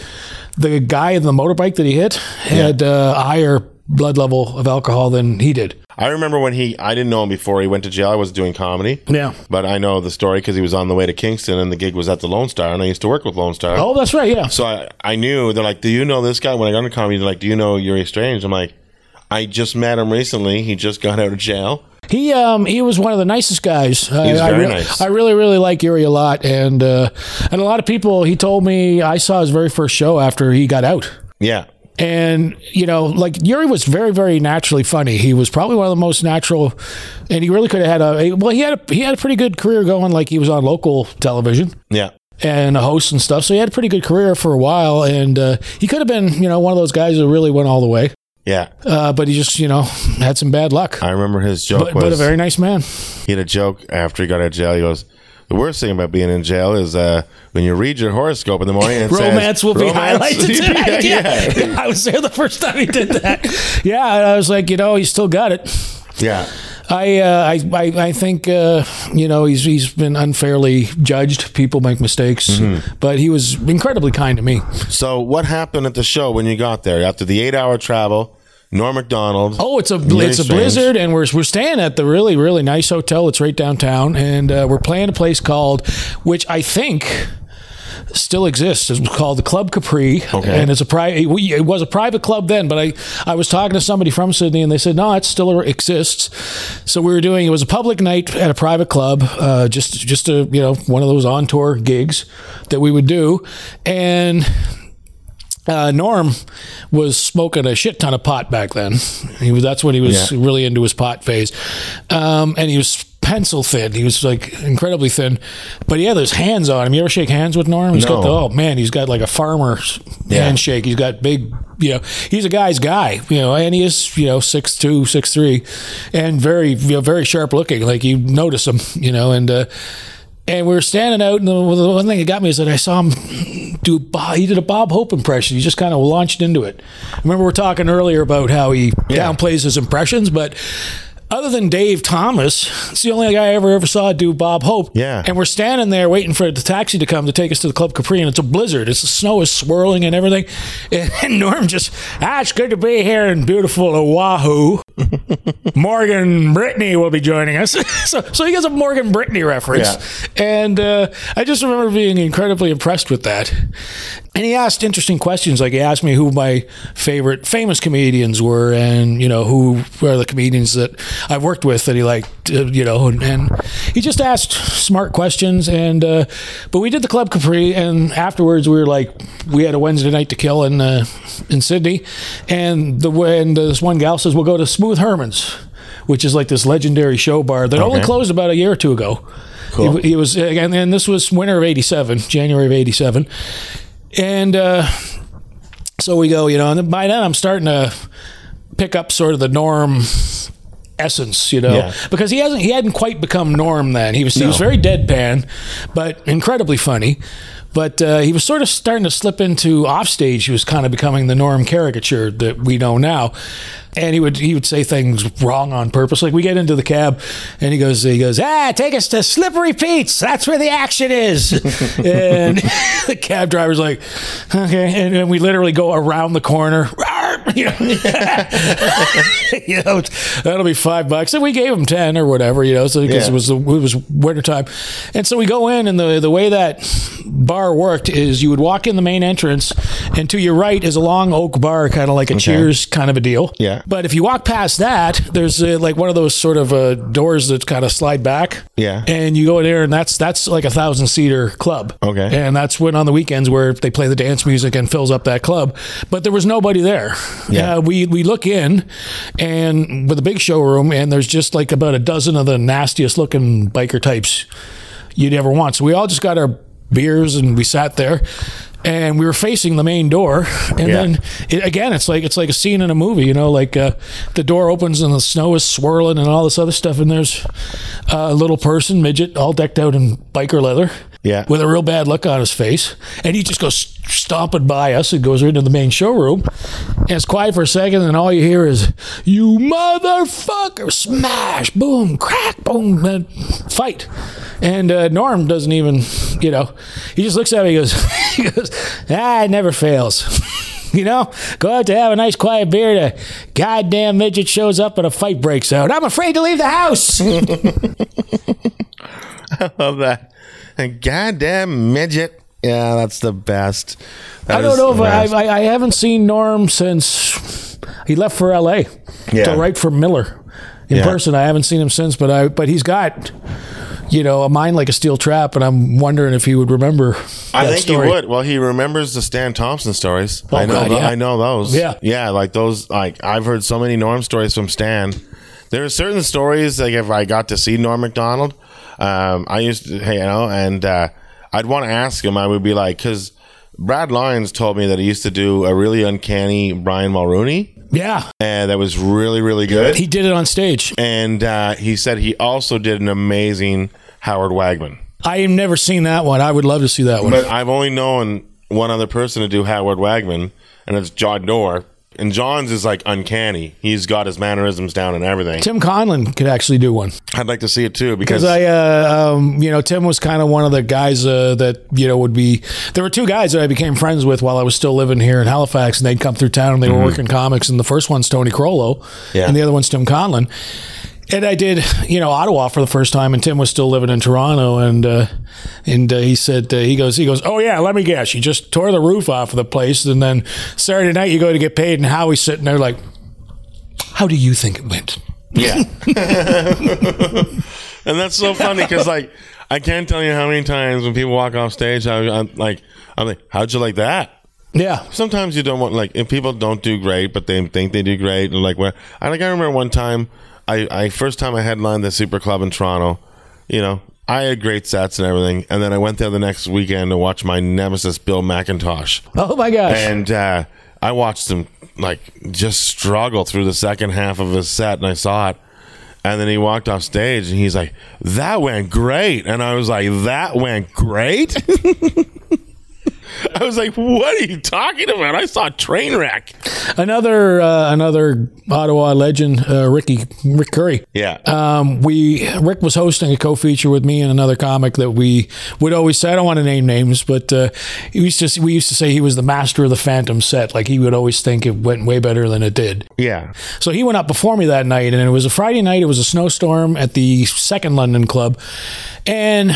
the guy in the motorbike that he hit had uh, a higher blood level of alcohol than he did. I remember when he. I didn't know him before he went to jail. I was doing comedy. Yeah. But I know the story because he was on the way to Kingston and the gig was at the Lone Star, and I used to work with Lone Star. Oh, that's right. Yeah. So I, I knew they're like, do you know this guy? When I got into comedy, they're like, do you know Yuri Strange? I'm like, I just met him recently. He just got out of jail. He um he was one of the nicest guys. I, He's I very re- nice. I really really like Yuri a lot, and uh, and a lot of people. He told me I saw his very first show after he got out. Yeah. And you know, like Yuri was very, very naturally funny. He was probably one of the most natural, and he really could have had a well. He had a he had a pretty good career going. Like he was on local television Yeah. and a host and stuff. So he had a pretty good career for a while, and uh, he could have been you know one of those guys who really went all the way. Yeah. Uh, but he just you know had some bad luck. I remember his joke But, but a very nice man. he had a joke after he got out of jail. He goes, the worst thing about being in jail is uh, when you read your horoscope in the morning and it says, romance will be "Romance." highlighted [LAUGHS] tonight. yeah. Yeah. I was there the first time he did that. Yeah, I was like, you know, he's still got it. Yeah. I, uh, I, I, I think, uh, you know, he's he's been unfairly judged. People make mistakes, Mm-hmm. but he was incredibly kind to me. So what happened at the show when you got there after the eight-hour travel? Norm Macdonald. Oh, it's a Very it's a strange. blizzard, and we're we're staying at the really really nice hotel. It's right downtown, and uh, we're playing a place called, which I think still exists. It's called the Club Capri, Okay. and it's a private. It was a private club then, but I I was talking to somebody from Sydney, and they said no, it still exists. So we were doing it was a public night at a private club, uh, just just a you know one of those on tour gigs that we would do, and uh, Norm was smoking a shit ton of pot back then. He was that's when he was Yeah. really into his pot phase, um, and he was pencil thin. He was like incredibly thin, but he had those hands on him. You ever shake hands with Norm? He's got the oh man, he's got like a farmer's Yeah. handshake. He's got big, you know, he's a guy's guy, you know, and he is you know six two, six three, and very you know very sharp looking. Like you notice him, you know, and. uh and we were standing out, and the, the one thing that got me is that I saw him do. Bob, he did a Bob Hope impression. He just kind of launched into it. Remember, we are talking earlier about how he Yeah. downplays his impressions, but other than Dave Thomas, it's the only guy I ever ever saw do Bob Hope. Yeah. And we're standing there waiting for the taxi to come to take us to the Club Capri, and it's a blizzard. It's the snow is swirling and everything. [LAUGHS] And Norm just, ah, it's good to be here in beautiful Oahu. [LAUGHS] Morgan Brittany will be joining us. [LAUGHS] so, so he gets a Morgan Brittany reference. And uh, I just remember being incredibly impressed with that. And he asked interesting questions. Like he asked me who my favorite famous comedians were, and you know who were the comedians that I've worked with that he liked. Uh, you know, and, and, he just asked smart questions. And uh, but we did the Club Capri, and afterwards we were like, we had a Wednesday night to kill in uh, in Sydney, and the when this one gal says we'll go to Smooth Herman's, which is like this legendary show bar that only closed about a year or two ago. Cool. He, he was, and, and this was winter of '87, January of '87, and uh, so we go, you know, and by then I'm starting to pick up sort of the norm essence, you know, Yeah. because he hasn't he hadn't quite become norm then. He was he was very deadpan, but incredibly funny. But uh, he was sort of starting to slip into offstage. He was kind of becoming the norm caricature that we know now. And he would he would say things wrong on purpose. Like we get into the cab, and he goes he goes ah take us to Slippery Pete's. That's where the action is. [LAUGHS] and [LAUGHS] the cab driver's like okay, and then we literally go around the corner. You [LAUGHS] know, you know, that'll be five bucks. And we gave him 10 or whatever, you know, so because Yeah. it was, it was wintertime. And so we go in, and the, the way that bar worked is you would walk in the main entrance, and to your right is a long oak bar, kind of like a Cheers kind of a deal. Yeah. But if you walk past that, there's uh, like one of those sort of uh, doors that kind of slide back. Yeah. And you go in there, and that's that's like a thousand seater club. Okay. And that's when on the weekends where they play the dance music and fills up that club. But there was nobody there. Yeah. Uh, we we look in, and with a big showroom, and there's just like about a dozen of the nastiest looking biker types you'd ever want. So we all just got our beers and we sat there. And we were facing the main door, and Yeah. then it, again, it's like it's like a scene in a movie, you know. Like uh, the door opens and the snow is swirling and all this other stuff, and there's a little person, midget, all decked out in biker leather, Yeah. with a real bad look on his face, and he just goes stomping by us and goes right into the main showroom. And it's quiet for a second, and all you hear is "You motherfucker!" Smash, boom, crack, boom, and fight. And uh, Norm doesn't even, you know, he just looks at me. He goes, [LAUGHS] he goes, ah, it never fails. [LAUGHS] [LAUGHS] You know, go out to have a nice quiet beer. The goddamn midget shows up and a fight breaks out. I'm afraid to leave the house. [LAUGHS] [LAUGHS] I love that. And goddamn midget. Yeah, that's the best. That I don't know if I. I, I haven't seen Norm since he left for L.A. Yeah. to write for Miller in Yeah. person. I haven't seen him since, but I but he's got you know a mind like a steel trap, and I'm wondering if he would remember. I think story. he would. Well, he remembers the Stan Thompson stories. I know. Oh, God, yeah. I know those. Yeah. yeah, like those. Like I've heard so many Norm stories from Stan. There are certain stories like if I got to see Norm Macdonald, um, I used to, hey, you know, and uh, I'd want to ask him. I would be like, because Brad Lyons told me that he used to do a really uncanny Brian Mulroney, Yeah, and that was really, really good. he did it on stage. and uh, he said he also did an amazing Howard Wagman. I have never seen that one. I would love to see that one. But I've only known one other person to do Howard Wagman, and it's John Doerr. And John's is like uncanny. He's got his mannerisms down and everything. Tim Conlon could actually do one. I'd like to see it too because I, uh, um, you know, Tim was kind of one of the guys uh, that you know would be. There were two guys that I became friends with while I was still living here in Halifax, and they'd come through town and they were working comics. And the first one's Tony Crollo, Yeah. and the other one's Tim Conlon. And I did, you know, Ottawa for the first time, and Tim was still living in Toronto, and uh, and uh, he said uh, he goes he goes, oh yeah, let me guess, you just tore the roof off of the place, and then Saturday night you go to get paid, and Howie's sitting there like, how do you think it went? yeah. [LAUGHS] and that's so funny because like I can't tell you how many times when people walk off stage, I, I'm like, I'm like, how'd you like that? Yeah, sometimes you don't want like if people don't do great but they think they do great and like where I like I remember one time I, I first time I headlined the super club in Toronto you know I had great sets and everything and then I went there the next weekend to watch my nemesis Bill McIntosh. Oh my gosh, and uh, I watched him like just struggle through the second half of his set and I saw it. And then he walked off stage and he's like that went great. And I was like that went great [LAUGHS] I was like, "What are you talking about?" I saw a train wreck. Another uh, another Ottawa legend, uh, Ricky Rick Curry. Yeah, Um, we Rick was hosting a co-feature with me and another comic that we would always say. I don't want to name names, but uh, he used to we used to say he was the master of the Phantom set. Like he would always think it went way better than it did. yeah. So he went up before me that night, and it was a Friday night. It was a snowstorm at the second London club, and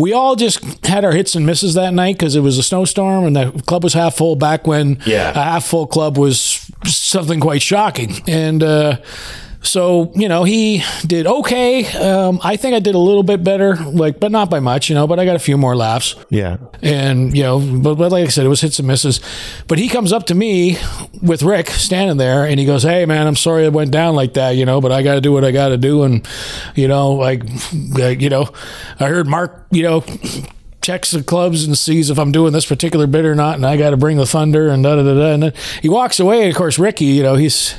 we all just had our hits and misses that night because it was a snowstorm and the club was half full. Back when Yeah. a half full club was something quite shocking, and. Uh, so you know he did okay. Um, I think I did a little bit better, like, but not by much, you know. But I got a few more laughs Yeah. and you know, but, but like I said, it was hits and misses. But he comes up to me with Rick standing there, and he goes, "Hey, man, I'm sorry it went down like that, you know, but I got to do what I got to do." And you know, like, like, you know, I heard Mark, you know. Checks the clubs and sees if I'm doing this particular bit or not, and I got to bring the thunder and da da da da. And then he walks away. And of course, Ricky, you know, he's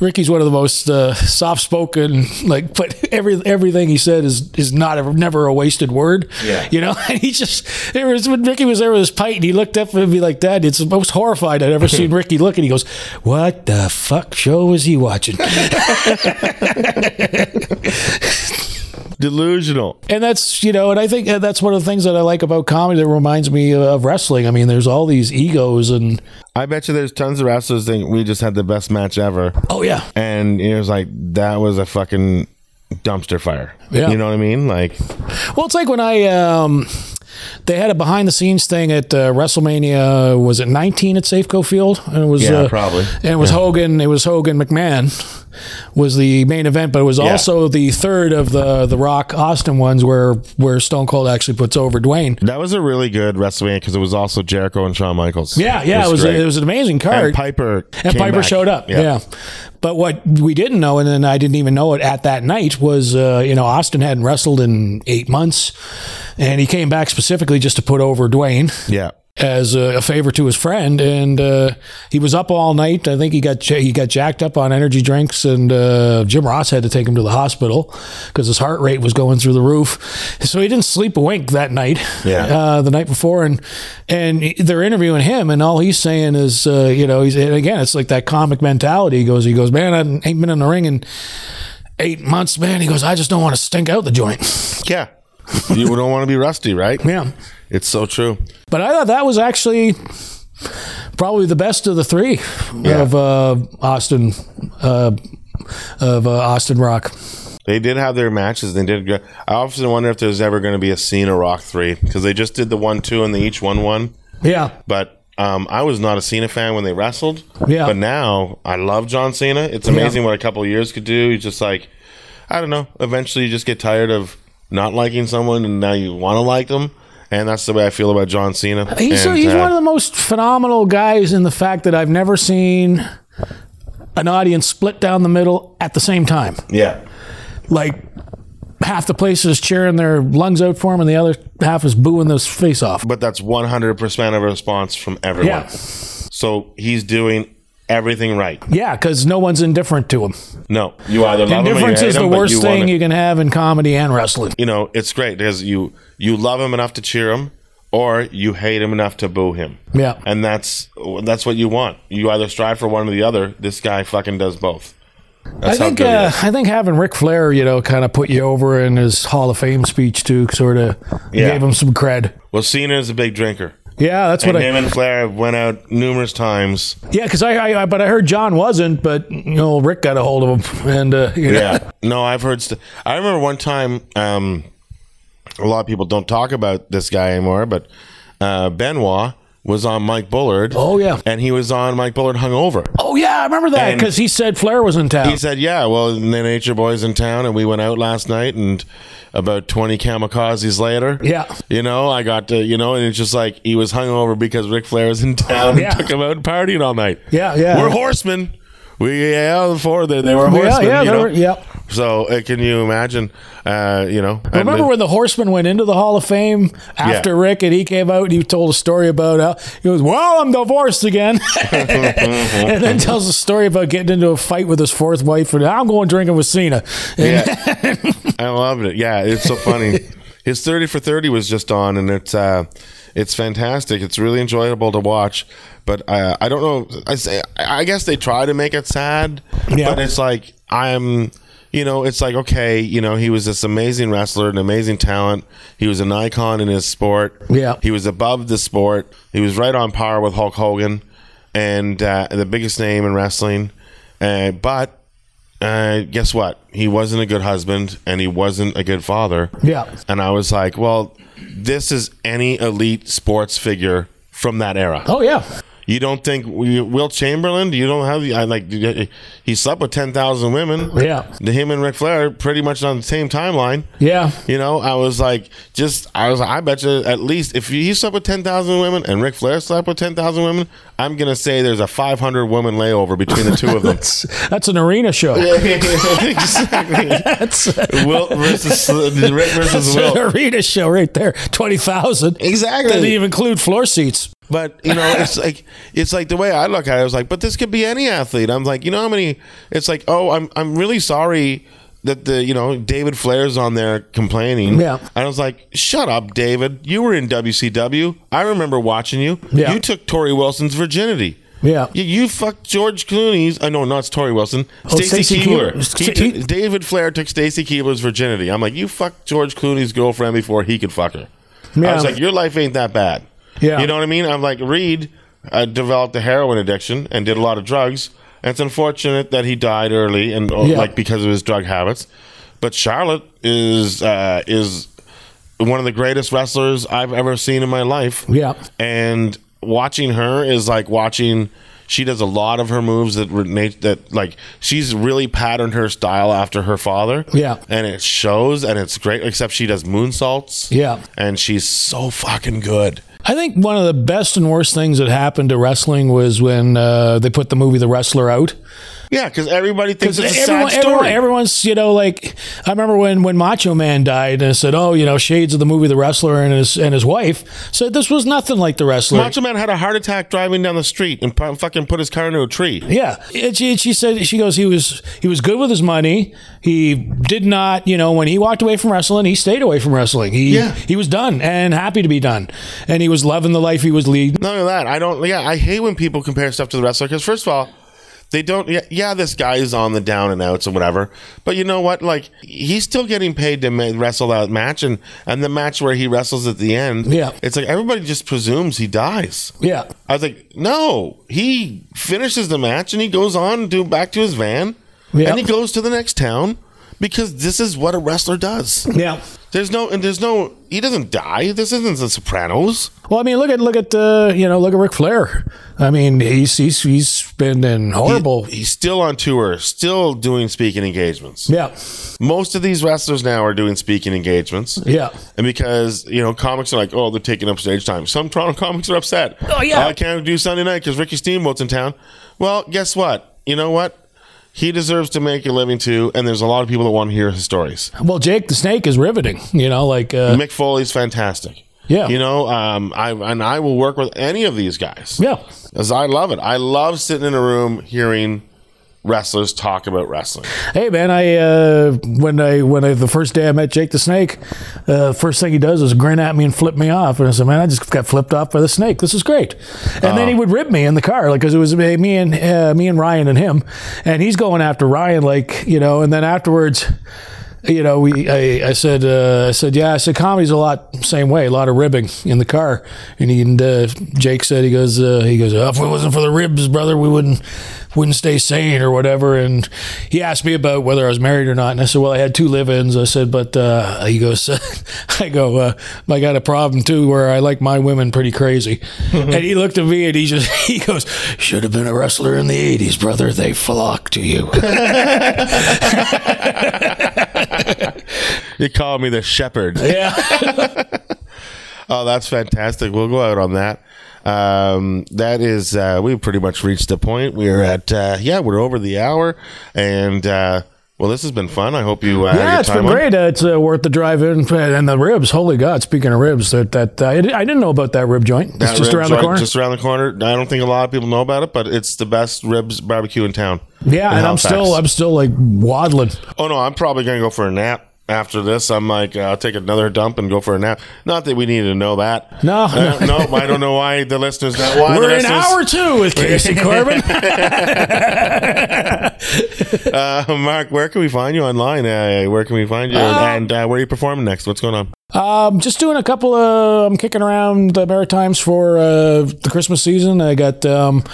Ricky's one of the most uh, soft-spoken, like, [LAUGHS] but every everything he said is is not ever, never a wasted word. Yeah. you know. [LAUGHS] And he just there was when Ricky was there with his pint, and he looked up at me like that. It's the most horrified I'd ever [LAUGHS] seen Ricky look, and he goes, "What the fuck show was he watching?" Delusional. and that's you know, and I think uh, that's one of the things that I like about comedy that reminds me of wrestling. I mean, there's all these egos, and I bet you there's tons of wrestlers think we just had the best match ever, oh yeah, and it was like that was a fucking dumpster fire. Yeah. You know what I mean? Like, Well, it's like when I um, they had a behind the scenes thing at uh, WrestleMania. Was it 19 at Safeco Field? And it was Yeah, uh, probably. And it was Hogan. It was Hogan McMahon was the main event, but it was Yeah. also the third of the the Rock Austin ones where where Stone Cold actually puts over Dwayne. that was a really good WrestleMania because it was also Jericho and Shawn Michaels. Yeah, yeah, it was great. it was an amazing card. and. Piper And came Piper back. showed up. Yeah. But what we didn't know, and then I didn't even know it at that night, was uh, you know Austin hadn't wrestled in eight months, and he came back specifically just to put over Dwayne Yeah. As a, a favor to his friend, and uh, he was up all night. I think he got he got jacked up on energy drinks, and uh, Jim Ross had to take him to the hospital because his heart rate was going through the roof. So he didn't sleep a wink that night. Yeah. uh, the night before, and and they're interviewing him, and all he's saying is, uh, you know, he's and again, it's like that comic mentality. He goes, he goes, man, I ain't been in the ring in eight months, man. He goes, I just don't want to stink out the joint. Yeah. You don't want to be rusty, right? yeah. It's so true. But I thought that was actually probably the best of the three Yeah. of uh, Austin uh, of uh, Austin Rock. They did have their matches. They did good. I often wonder if there's ever going to be a Cena Rock 3 because they just did the 1 2 and they each won one. Yeah, But um, I was not a Cena fan when they wrestled. Yeah. But now I love John Cena. It's amazing what a couple of years could do. He's just like, I don't know. Eventually you just get tired of not liking someone and now you want to like them. And that's the way I feel about John Cena. he's And, he's uh, one of the most phenomenal guys in the fact that I've never seen an audience split down the middle at the same time. Yeah. Like half the place is cheering their lungs out for him, and the other half is booing this face off. But that's 100% of a response from everyone. Yeah, So he's doing everything right. yeah, because no one's indifferent to him. No, you either love him or you Indifference hate is the him, worst you thing you can have in comedy and wrestling. you know, it's great because you you love him enough to cheer him, or you hate him enough to boo him. Yeah. and that's that's what you want. You either strive for one or the other. This guy fucking does both. I That's how think uh. I think having Ric Flair, you know, kind of put you over in his Hall of Fame speech too, sort of Yeah. gave him some cred. Well, Cena is a big drinker, Yeah, that's what and I. him and Flair went out numerous times. Yeah, because I, I, I, but I heard John wasn't, but you know, Rick got a hold of him, [LAUGHS] and uh, Yeah, no, I've heard. St- I remember one time. Um, a lot of people don't talk about this guy anymore, but uh, Benoit was on Mike Bullard. Oh, yeah. and he was on Mike Bullard hungover. Oh yeah, I remember that because he said Flair was in town. He said, "Yeah, well, the Nature Boys in town, and we went out last night, and about twenty kamikazes later, Yeah. you know, I got to, you know, and it's just like he was hungover because Ric Flair was in town Yeah. and took him out and partied all night. Yeah, yeah. we're horsemen. We yeah, before they, they were yeah, horsemen. yeah, you know? were- yeah. So uh, can you imagine? Uh, you know, Remember when the Horseman went into the Hall of Fame after Yeah. Rick and he came out and he told a story about how he goes, Well, I'm divorced again. [LAUGHS] and then tells a story about getting into a fight with his fourth wife and I'm going drinking with Cena. And Yeah, I loved it. Yeah, it's so funny. [LAUGHS] his 30 for 30 was just on and it's uh it's fantastic it's really enjoyable to watch but uh, i don't know i say i guess they try to make it sad Yeah. but it's like i'm you know it's like okay you know he was this amazing wrestler an amazing talent he was an icon in his sport Yeah. he was above the sport he was right on par with hulk hogan and uh, the biggest name in wrestling uh, but uh, guess what? He wasn't a good husband and he wasn't a good father. Yeah. And I was like, well, this is any elite sports figure from that era. Oh yeah. You don't think Wilt Chamberlain? You don't have I like he slept with ten thousand women. Yeah. him and Ric Flair pretty much on the same timeline. Yeah. You know, I was like, just I was, I bet you at least if he slept with ten thousand women and Ric Flair slept with ten thousand women, I'm gonna say there's a 500 woman layover between the two of them. [LAUGHS] That's that's an arena show. [LAUGHS] exactly. [LAUGHS] That's, Will versus Rick versus Will. arena show right there. Twenty thousand. Exactly. Doesn't even include floor seats. But you know, it's like it's like the way I look at it. I was like, but this could be any athlete. I'm like, you know how many? It's like, oh, I'm I'm really sorry that the you know David Flair's on there complaining. Yeah. and I was like, shut up, David. You were in WCW. I remember watching you. Yeah. you took Torrie Wilson's virginity. Yeah. You, you fucked George Clooney's. Uh, I know, not Torrie Wilson. Stacy Oh, Stacy Keibler. Keibler. He took- David Flair took Stacy Keibler's virginity. I'm like, you fucked George Clooney's girlfriend before he could fuck her. I was like, your life ain't that bad. Yeah. You know what I mean? I'm like, Reid uh, developed a heroin addiction and did a lot of drugs. And it's unfortunate that he died early and uh, Yeah. like because of his drug habits. But Charlotte is uh, is one of the greatest wrestlers I've ever seen in my life. Yeah. And watching her is like watching. She does a lot of her moves that that like she's really patterned her style after her father. Yeah. and it shows, and it's great. Except she does moonsaults. Yeah. and she's so fucking good. I think one of the best and worst things that happened to wrestling was when uh, they put the movie The Wrestler out. Yeah, because everybody thinks it's a everyone, sad story. everyone, everyone's, you know, like I remember when when Macho Man died, and I said, "Oh, you know, shades of the movie The Wrestler," and his and his wife said this was nothing like The Wrestler. Macho Man had a heart attack driving down the street and pu- fucking put his car into a tree. Yeah, and she, she said she goes he was he was good with his money. He did not, you know, when he walked away from wrestling, he stayed away from wrestling. He Yeah. he was done and happy to be done, and he was loving the life he was leading. None of that, I don't. Yeah, I hate when people compare stuff to the wrestler because first of all, they don't. Yeah, yeah, this guy is on the down and outs or whatever. But you know what? Like he's still getting paid to ma- wrestle that match, and and the match where he wrestles at the end. Yeah. it's like everybody just presumes he dies. Yeah, I was like, no, he finishes the match and he goes on to back to his van, Yeah. and he goes to the next town because this is what a wrestler does. yeah. There's no, and there's no. He doesn't die. This isn't The Sopranos. Well, I mean, look at look at uh, you know look at Ric Flair. I mean, he's he's he's been in horrible. He's still on tour, still doing speaking engagements. yeah, Most of these wrestlers now are doing speaking engagements. yeah. And because, you know, comics are like, oh, they're taking up stage time. Some Toronto [LAUGHS] comics are upset. Oh, yeah. I can't do Sunday night because Ricky Steamboat's in town. Well, guess what? You know what? He deserves to make a living too. And there's a lot of people that want to hear his stories. Well, Jake the Snake is riveting. You know, like uh, Mick Foley's fantastic. Yeah. You know, um, I and I will work with any of these guys. yeah, As I love it. I love sitting in a room hearing wrestlers talk about wrestling. Hey man, I uh, when I when I the first day I met Jake the Snake, uh, first thing he does is grin at me and flip me off, and I said, "Man, I just got flipped off by the snake. This is great." And then he would rip me in the car, like because it was me and uh, me and Ryan and him, and he's going after Ryan, like you know, and then afterwards. You know, we. I, I said. Uh, I said, yeah. I said, comedy's a lot same way. A lot of ribbing in the car. And he and uh, Jake said, he goes, uh, he goes. Oh, if it wasn't for the ribs, brother, we wouldn't wouldn't stay sane or whatever. And he asked me about whether I was married or not. And I said, well, I had two live-ins. I said, but uh, he goes, [LAUGHS] I go, uh, I got a problem too where I like my women pretty crazy. and he looked at me and he just [LAUGHS] he goes, should have been a wrestler in the '80s, brother. They flock to you. [LAUGHS] You call me the shepherd. yeah. Oh, that's fantastic. We'll go out on that. Um, that is, uh, we've pretty much reached the point. We are at, uh, yeah, we're over the hour. And, uh, well, this has been fun. I hope you, uh, Yeah, it's been on. great. Uh, it's uh, worth the drive in, and the ribs. Holy God! Speaking of ribs, that that uh, I didn't know about that rib joint. That it's just around the corner. Just around the corner. I don't think a lot of people know about it, but it's the best ribs barbecue in town. yeah, in and I'm still I'm still like waddling. Oh no, I'm probably gonna go for a nap after this, I'm like, uh, I'll take another dump and go for a nap. Not that we needed to know that. No. Uh, no, I don't know why the listeners. Why the We're in hour two with Casey [LAUGHS] Corbin. [LAUGHS] Uh, Mark, where can we find you online? Uh, where can we find you? and uh, where are you performing next? What's going on? Um, just doing a couple of. I'm kicking around the Maritimes for uh, the Christmas season. I got um,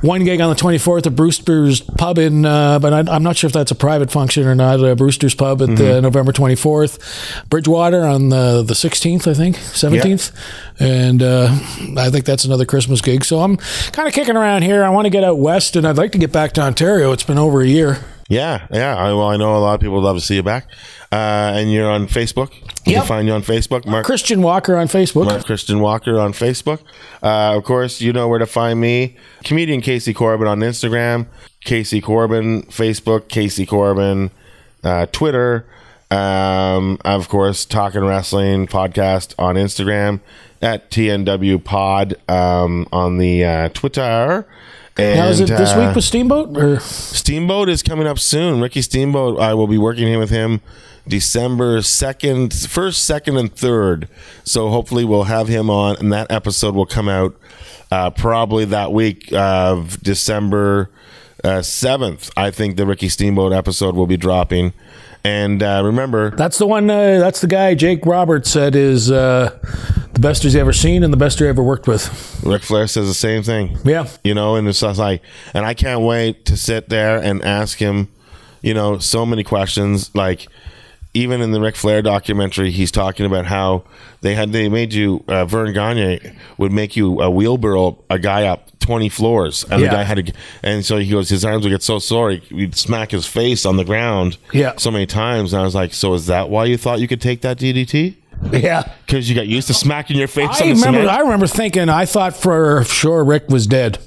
one gig on the 24th at Brewster's Pub in, uh, but I, I'm not sure if that's a private function or not. Uh, Brewster's Pub at the November 24th. Bridgewater on the the 16th, I think, 17th, and uh, I think that's another Christmas gig. So I'm kind of kicking around here. I want to get out west, and I'd like to get back to Ontario. It's been over a year. Yeah, yeah. I, well, I know a lot of people would love to see you back. Uh, and you're on Facebook. You Yep. can find you on Facebook. Mark Christian Walker on Facebook. Mark Christian Walker on Facebook. Uh, of course, you know where to find me. Comedian Casey Corbin on Instagram, Casey Corbin, Facebook, Casey Corbin, uh, Twitter. Um, of course, Talking Wrestling podcast on Instagram at TNW Pod um, on the uh, Twitter. And, Now, is it this uh, week with Steamboat or? Steamboat is coming up soon. Ricky Steamboat, I will be working here with him December 2nd, 1st, 2nd, and 3rd. So hopefully we'll have him on, and that episode will come out uh, probably that week of December uh, 7th. I think the Ricky Steamboat episode will be dropping. And uh, remember, That's the one. Uh, that's the guy Jake Roberts said is uh, the best he's ever seen and the best he ever worked with. Ric Flair says the same thing. Yeah, you know, and it's like, and I can't wait to sit there and ask him, you know, so many questions. Like, even in the Ric Flair documentary, he's talking about how they had they made you uh, Verne Gagne would make you a wheelbarrow a guy up twenty floors, and the guy had to, and so he goes, his arms would get so sore, he'd smack his face on the ground, Yeah. so many times. And I was like, so is that why you thought you could take that DDT? yeah. Because you got used to smacking your face I on the remember. cement? I remember thinking. I thought for sure Rick was dead.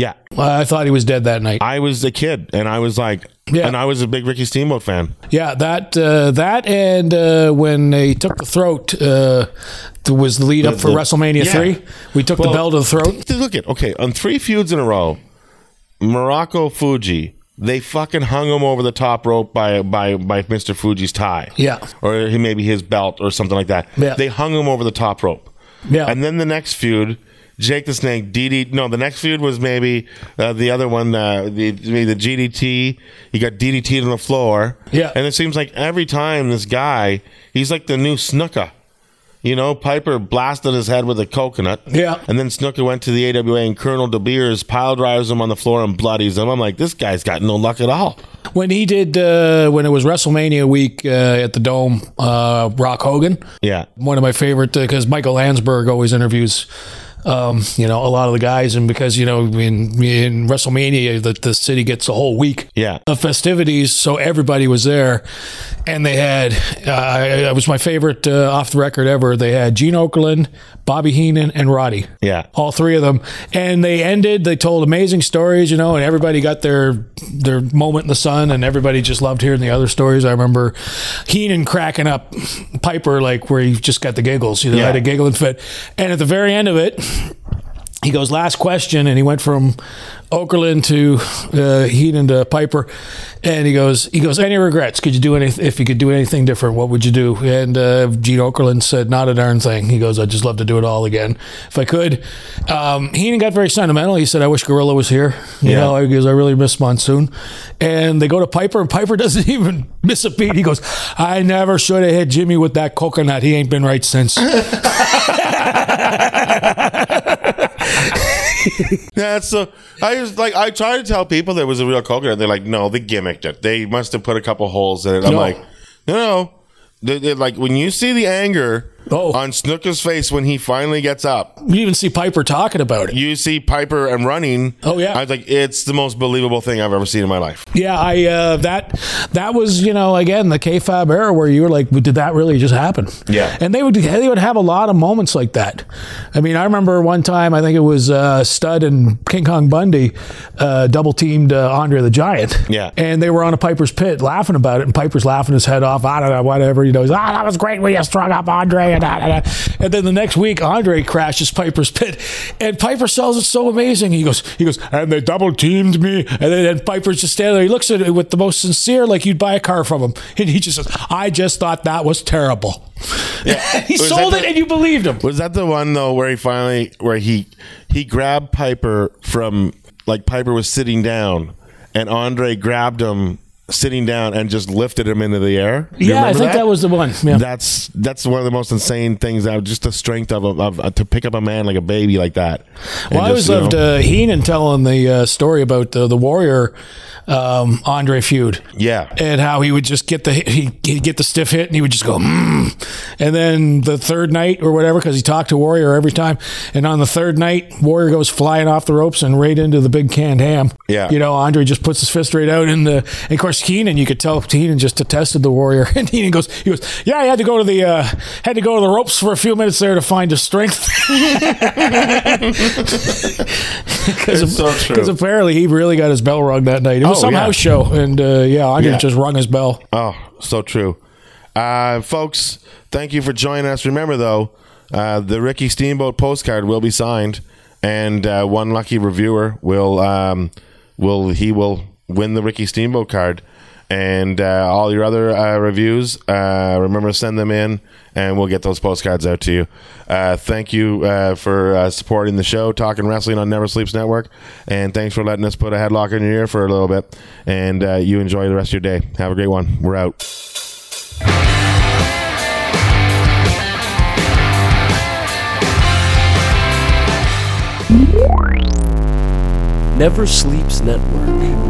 Yeah. I thought he was dead that night. I was a kid, and I was like, Yeah. and I was a big Ricky Steamboat fan. Yeah, that uh, that and uh, when they took the throat uh, th- was the lead up for the- WrestleMania yeah. three. We took Well, the bell to the throat. Look at okay on three feuds in a row, Muraco Fuji. They fucking hung him over the top rope by by by Mr. Fuji's tie. Yeah. or he maybe his belt or something like that. Yeah. They hung him over the top rope. Yeah. and then the next feud. Jake the Snake, DD. No, the next feud was maybe uh, the other one, uh, the the GDT. He got DDT'd on the floor. Yeah. and it seems like every time this guy, he's like the new Snuka. You know, Piper blasted his head with a coconut. Yeah. And then Snuka went to the AWA and Colonel De Beers pile drives him on the floor and bloodies him. I'm like, this guy's got no luck at all. When he did uh, when it was WrestleMania week uh, at the Dome, uh, Rock Hogan. Yeah. one of my favorite because Michael Landsberg always interviews. Um, you know, a lot of the guys, and because you know, in in WrestleMania, the, the city gets a whole week Yeah. of festivities, so everybody was there, and they had uh, it was my favorite uh, off the record ever. They had Gene Okerlund, Bobby Heenan, and Roddy. Yeah. all three of them, and they ended. They told amazing stories, you know, and everybody got their their moment in the sun, and everybody just loved hearing the other stories. I remember Heenan cracking up Piper like where he just got the giggles, you know, Yeah. had a giggling fit, and at the very end of it he goes last question and he went from Okerlund to uh, Heenan to Piper. And he goes he goes any regrets? Could you do anything if you could do anything different what would you do? And uh, Gene Okerlund said not a darn thing. He goes I'd just love to do it all again if I could. Um, Heenan got very sentimental. He said I wish Gorilla was here. You Yeah. know he goes I really miss Monsoon. And they go to Piper and Piper [LAUGHS] doesn't even miss a beat. He goes I never should have hit Jimmy with that coconut. He ain't been right since [LAUGHS] [LAUGHS] Yeah, so uh, I was like, I tried to tell people there was a real coconut. They're like, no, they gimmicked it. They must have put a couple holes in it. I'm No. like, no, no. They- they're like when you see the anger Oh. on Snuka's face when he finally gets up, you even see Piper talking about it you see Piper and running. Oh, yeah. I was like, it's the most believable thing I've ever seen in my life. Yeah, I uh, that that was you know again the kayfabe era where you were like, did that really just happen? Yeah. and they would they would have a lot of moments like that. I mean, I remember one time I think it was uh, Studd and King Kong Bundy uh, double teamed uh, Andre the Giant. Yeah. and they were on a Piper's Pit laughing about it, and Piper's laughing his head off. I don't know, whatever. You know, he's, ah, that was great when you strung up Andre, And then the next week, Andre crashes Piper's pit, and Piper sells it so amazing. He goes, he goes, and they double teamed me, and then and Piper's just standing there. He looks at it with the most sincere, like you'd buy a car from him, and he just says, "I just thought that was terrible." [LAUGHS] he Was sold it, the- and you believed him. Was that the one though where he finally where he he grabbed Piper from like Piper was sitting down and Andre grabbed him sitting down and just lifted him into the air? Do Yeah, I think that? was the one. Yeah. That's that's one of the most insane things. That just the strength of, of, of to pick up a man like a baby like that. Well, I always you know- loved uh, Heenan telling the uh, story about the the Warrior um, Andre feud. Yeah. and how he would just get the he he'd get the stiff hit and he would just go mm. and then the third night or whatever because he talked to Warrior every time and on the third night Warrior goes flying off the ropes and right into the big canned ham Yeah. you know Andre just puts his fist right out in the and of course Heenan you could tell Heenan just detested the Warrior [LAUGHS] and Heenan goes he goes yeah I had to go to the uh, had to go to the ropes for a few minutes there to find his strength [LAUGHS] It's so true. because apparently he really got his bell rung that night it was Oh, some yeah. house show and uh, yeah Andre Yeah. just rung his bell Oh, so true. Uh, folks, thank you for joining us. Remember, though, uh, the Ricky Steamboat postcard will be signed, and uh, one lucky reviewer will um, will he will win the Ricky Steamboat card. And uh, all your other uh, reviews, uh, remember to send them in, and we'll get those postcards out to you. Uh, thank you uh, for uh, supporting the show, talking wrestling on Never Sleeps Network, and thanks for letting us put a headlock in your ear for a little bit. And you enjoy the rest of your day. Have a great one. We're out. Never Sleeps Network.